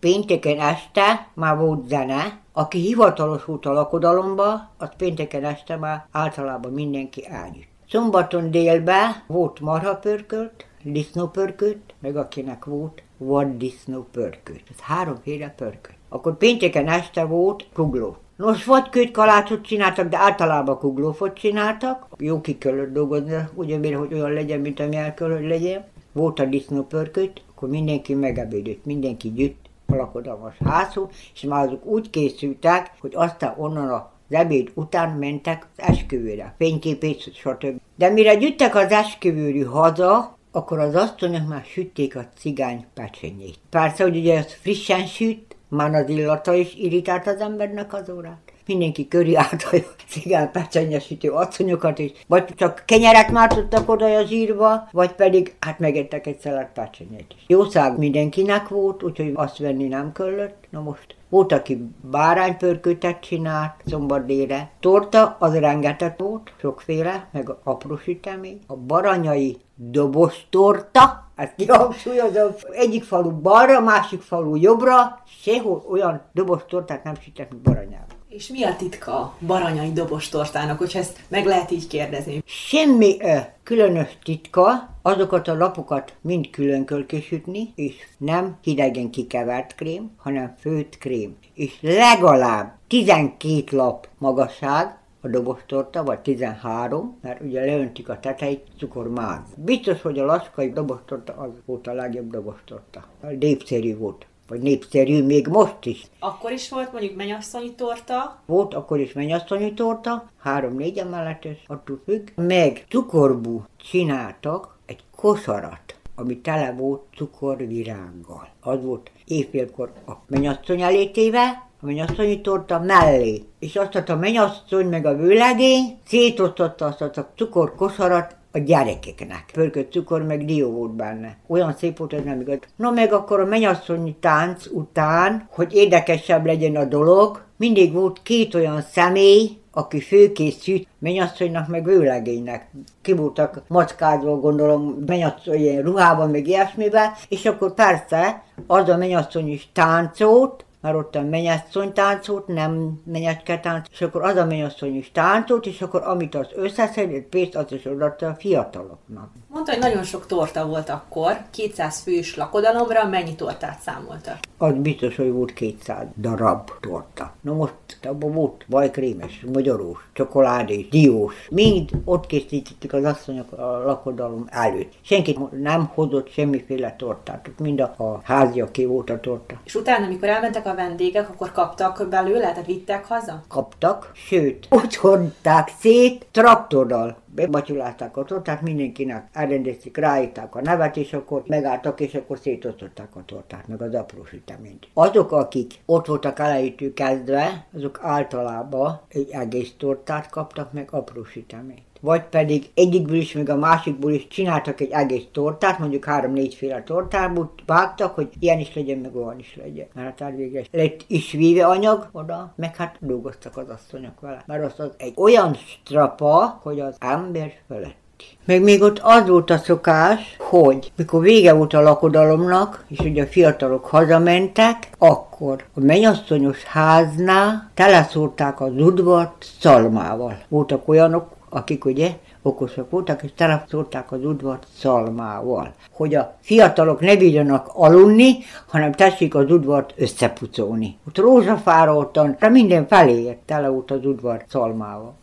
Speaker 24: Pénteken este már volt zene, aki hivatalos volt a lakodalomba, az pénteken este már általában mindenki elnyit. Szombaton délben volt marhapörkölt, disznópörkölt, meg akinek volt vaddisznópörkölt. Ez háromféle pörkölt. Akkor pénteken este volt kugló. Nos, vagy kötkalácsot csináltak, de általában kuglófot csináltak. Jó ki kellett dolgozni, ugye miért, hogy olyan legyen, mint ami el kell, hogy legyen. Volt a disznópörköt, akkor mindenki megebédült, mindenki gyűjt a lakodalmas házhoz, és már azok úgy készültek, hogy aztán onnan a az ebéd után mentek az esküvőre, fényképét, stb. De mire gyűjtek az esküvőri haza, akkor az asszonyok már sütték a cigány pecsenyét. Persze, hogy ugye ez frissen süt, már az illata is irritált az embernek az órát mindenki köré állt a cigán pecsenyesítő asszonyokat is, vagy csak kenyeret mártottak oda a zsírba, vagy pedig hát megettek egy szelet pecsenyét is. Jószág mindenkinek volt, úgyhogy azt venni nem kellett. Na most volt, aki báránypörkötet csinált szombat. Torta az rengeteg volt, sokféle, meg apró sütemény. A baranyai dobos torta, ezt kihangsúlyozom, egyik falu balra, másik falu jobbra, sehol olyan dobos tortát nem sütek, mint baranyában.
Speaker 2: És mi a titka a baranyai dobos tortának, hogyha ezt meg lehet így kérdezni?
Speaker 24: Semmi különös titka, azokat a lapokat mind külön kell kisütni, és nem hidegen kikevert krém, hanem főtt krém. És legalább 12 lap magasság, a dobostorta, vagy 13, mert ugye leöntik a tetejét cukormáz. Biztos, hogy a laskai dobostorta az volt a legjobb dobostorta. Népszerű volt vagy népszerű még most is.
Speaker 2: Akkor is volt mondjuk menyasszonyi torta?
Speaker 24: Volt akkor is menyasszonyi torta, három-négy emeletes, attól függ. Meg cukorbú csináltak egy kosarat, ami tele volt cukorvirággal. Az volt éjfélkor a menyasszony elétéve, a menyasszonyi torta mellé. És azt a menyasszony meg a vőlegény szétosztotta azt a cukorkosarat a gyerekeknek. Pörkött cukor, meg dió volt benne. Olyan szép volt, ez nem igaz. Na meg akkor a menyasszonyi tánc után, hogy érdekesebb legyen a dolog, mindig volt két olyan személy, aki főkészült menyasszonynak, meg vőlegénynek. Ki voltak mackázva, gondolom, menyasszony ruhában, meg ilyesmivel, és akkor persze az a menyasszony is táncolt, már ott a mennyasszony táncolt, nem menyecske tánc, és akkor az a mennyasszony is táncolt, és akkor amit az összeszedett pénzt, az is odaadta a fiataloknak.
Speaker 2: Mondta, hogy nagyon sok torta volt akkor, 200 fős lakodalomra, mennyi tortát számoltak?
Speaker 24: Az biztos, hogy volt 200 darab torta. Na most abban volt bajkrémes, magyarós, csokoládés, diós, mind ott készítették az asszonyok a lakodalom előtt. Senki nem hozott semmiféle tortát, mind a, a háziaké volt a torta.
Speaker 2: És utána, amikor elmentek a vendégek, akkor kaptak belőle, tehát vittek haza?
Speaker 24: Kaptak, sőt, úgy hordták szét traktorral bebatyulázták a tortát, mindenkinek elrendezték, ráírták a nevet, és akkor megálltak, és akkor szétosztották a tortát, meg az apró süteményt. Azok, akik ott voltak elejétől kezdve, azok általában egy egész tortát kaptak, meg apró süteményt vagy pedig egyikből is, meg a másikból is csináltak egy egész tortát, mondjuk három-négyféle tortából vágtak, hogy ilyen is legyen, meg olyan is legyen. Mert hát végre lett is víve anyag oda, meg hát dolgoztak az asszonyok vele. Mert az, az egy olyan strapa, hogy az ember felett. Meg még ott az volt a szokás, hogy mikor vége volt a lakodalomnak, és ugye a fiatalok hazamentek, akkor a mennyasszonyos háznál teleszórták az udvart szalmával. Voltak olyanok, akik ugye okosak voltak, és teleszórták az udvart szalmával, hogy a fiatalok ne bírjanak aludni, hanem tessék az udvart összepucolni. Ott rózsafára ottan, de minden felé tele volt az udvar szalmával.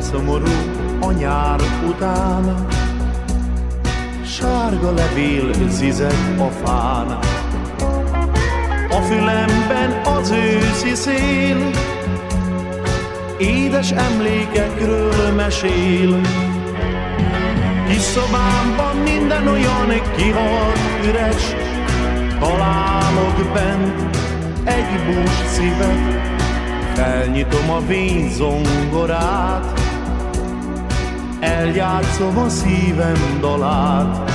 Speaker 25: Szomorú a nyár után, Sárga levél zizeg a fán. A fülemben az őszi szél, Édes emlékekről mesél. Kis szobámban minden olyan kihalt üres, Találok bent egy bús szívet, Felnyitom a vényzongorát, eljátszom a szívem dalát.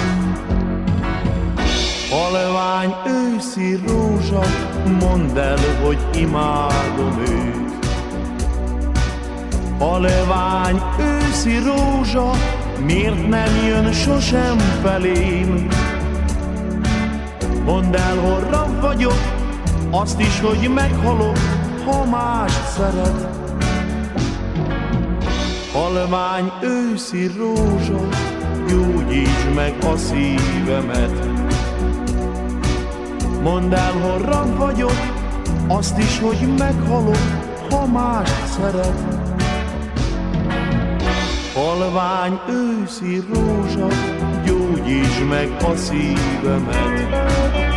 Speaker 25: Halvány őszi rózsa, mondd el, hogy imádom őt. Halvány őszi rózsa, miért nem jön sosem felém? Mondd el, horra vagyok, azt is, hogy meghalok, ha más szeret. Halvány őszi rózsa, gyógyíts meg a szívemet. Mondd el, horran vagyok, azt is, hogy meghalok, ha más szeret. Halvány őszi rózsa, gyógyíts meg a szívemet.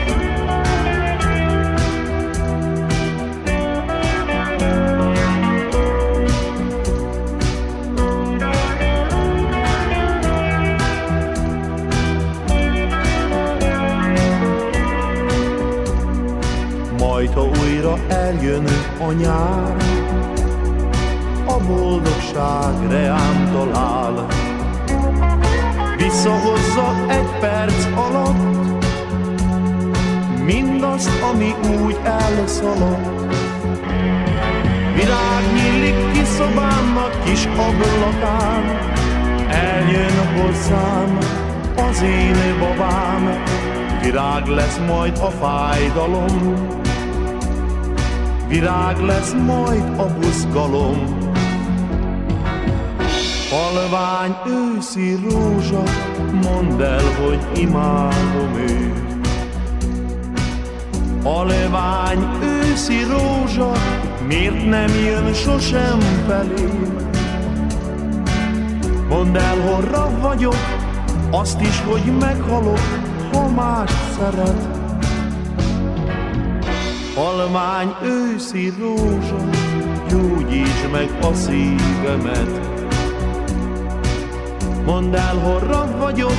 Speaker 25: Eljön a nyár, a boldogság reám talál. Visszahozza egy perc alatt mindazt, ami úgy elszaladt. Virág nyílik ki szobámnak kis ablakán, eljön hozzám az én babám, virág lesz majd a fájdalom, virág lesz majd a buzgalom. Halvány őszi rózsa, mondd el, hogy imádom őt. Halvány őszi rózsa, miért nem jön sosem felém? Mondd el, horra vagyok, azt is, hogy meghalok, ha más szeret. Halvány őszi rózsa, gyógyíts meg a szívemet. Mondd el, horra vagyok,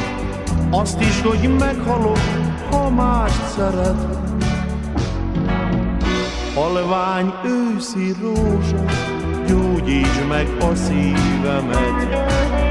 Speaker 25: azt is, hogy meghalok, ha más szeret. Halvány őszi rózsa, gyógyíts meg a szívemet.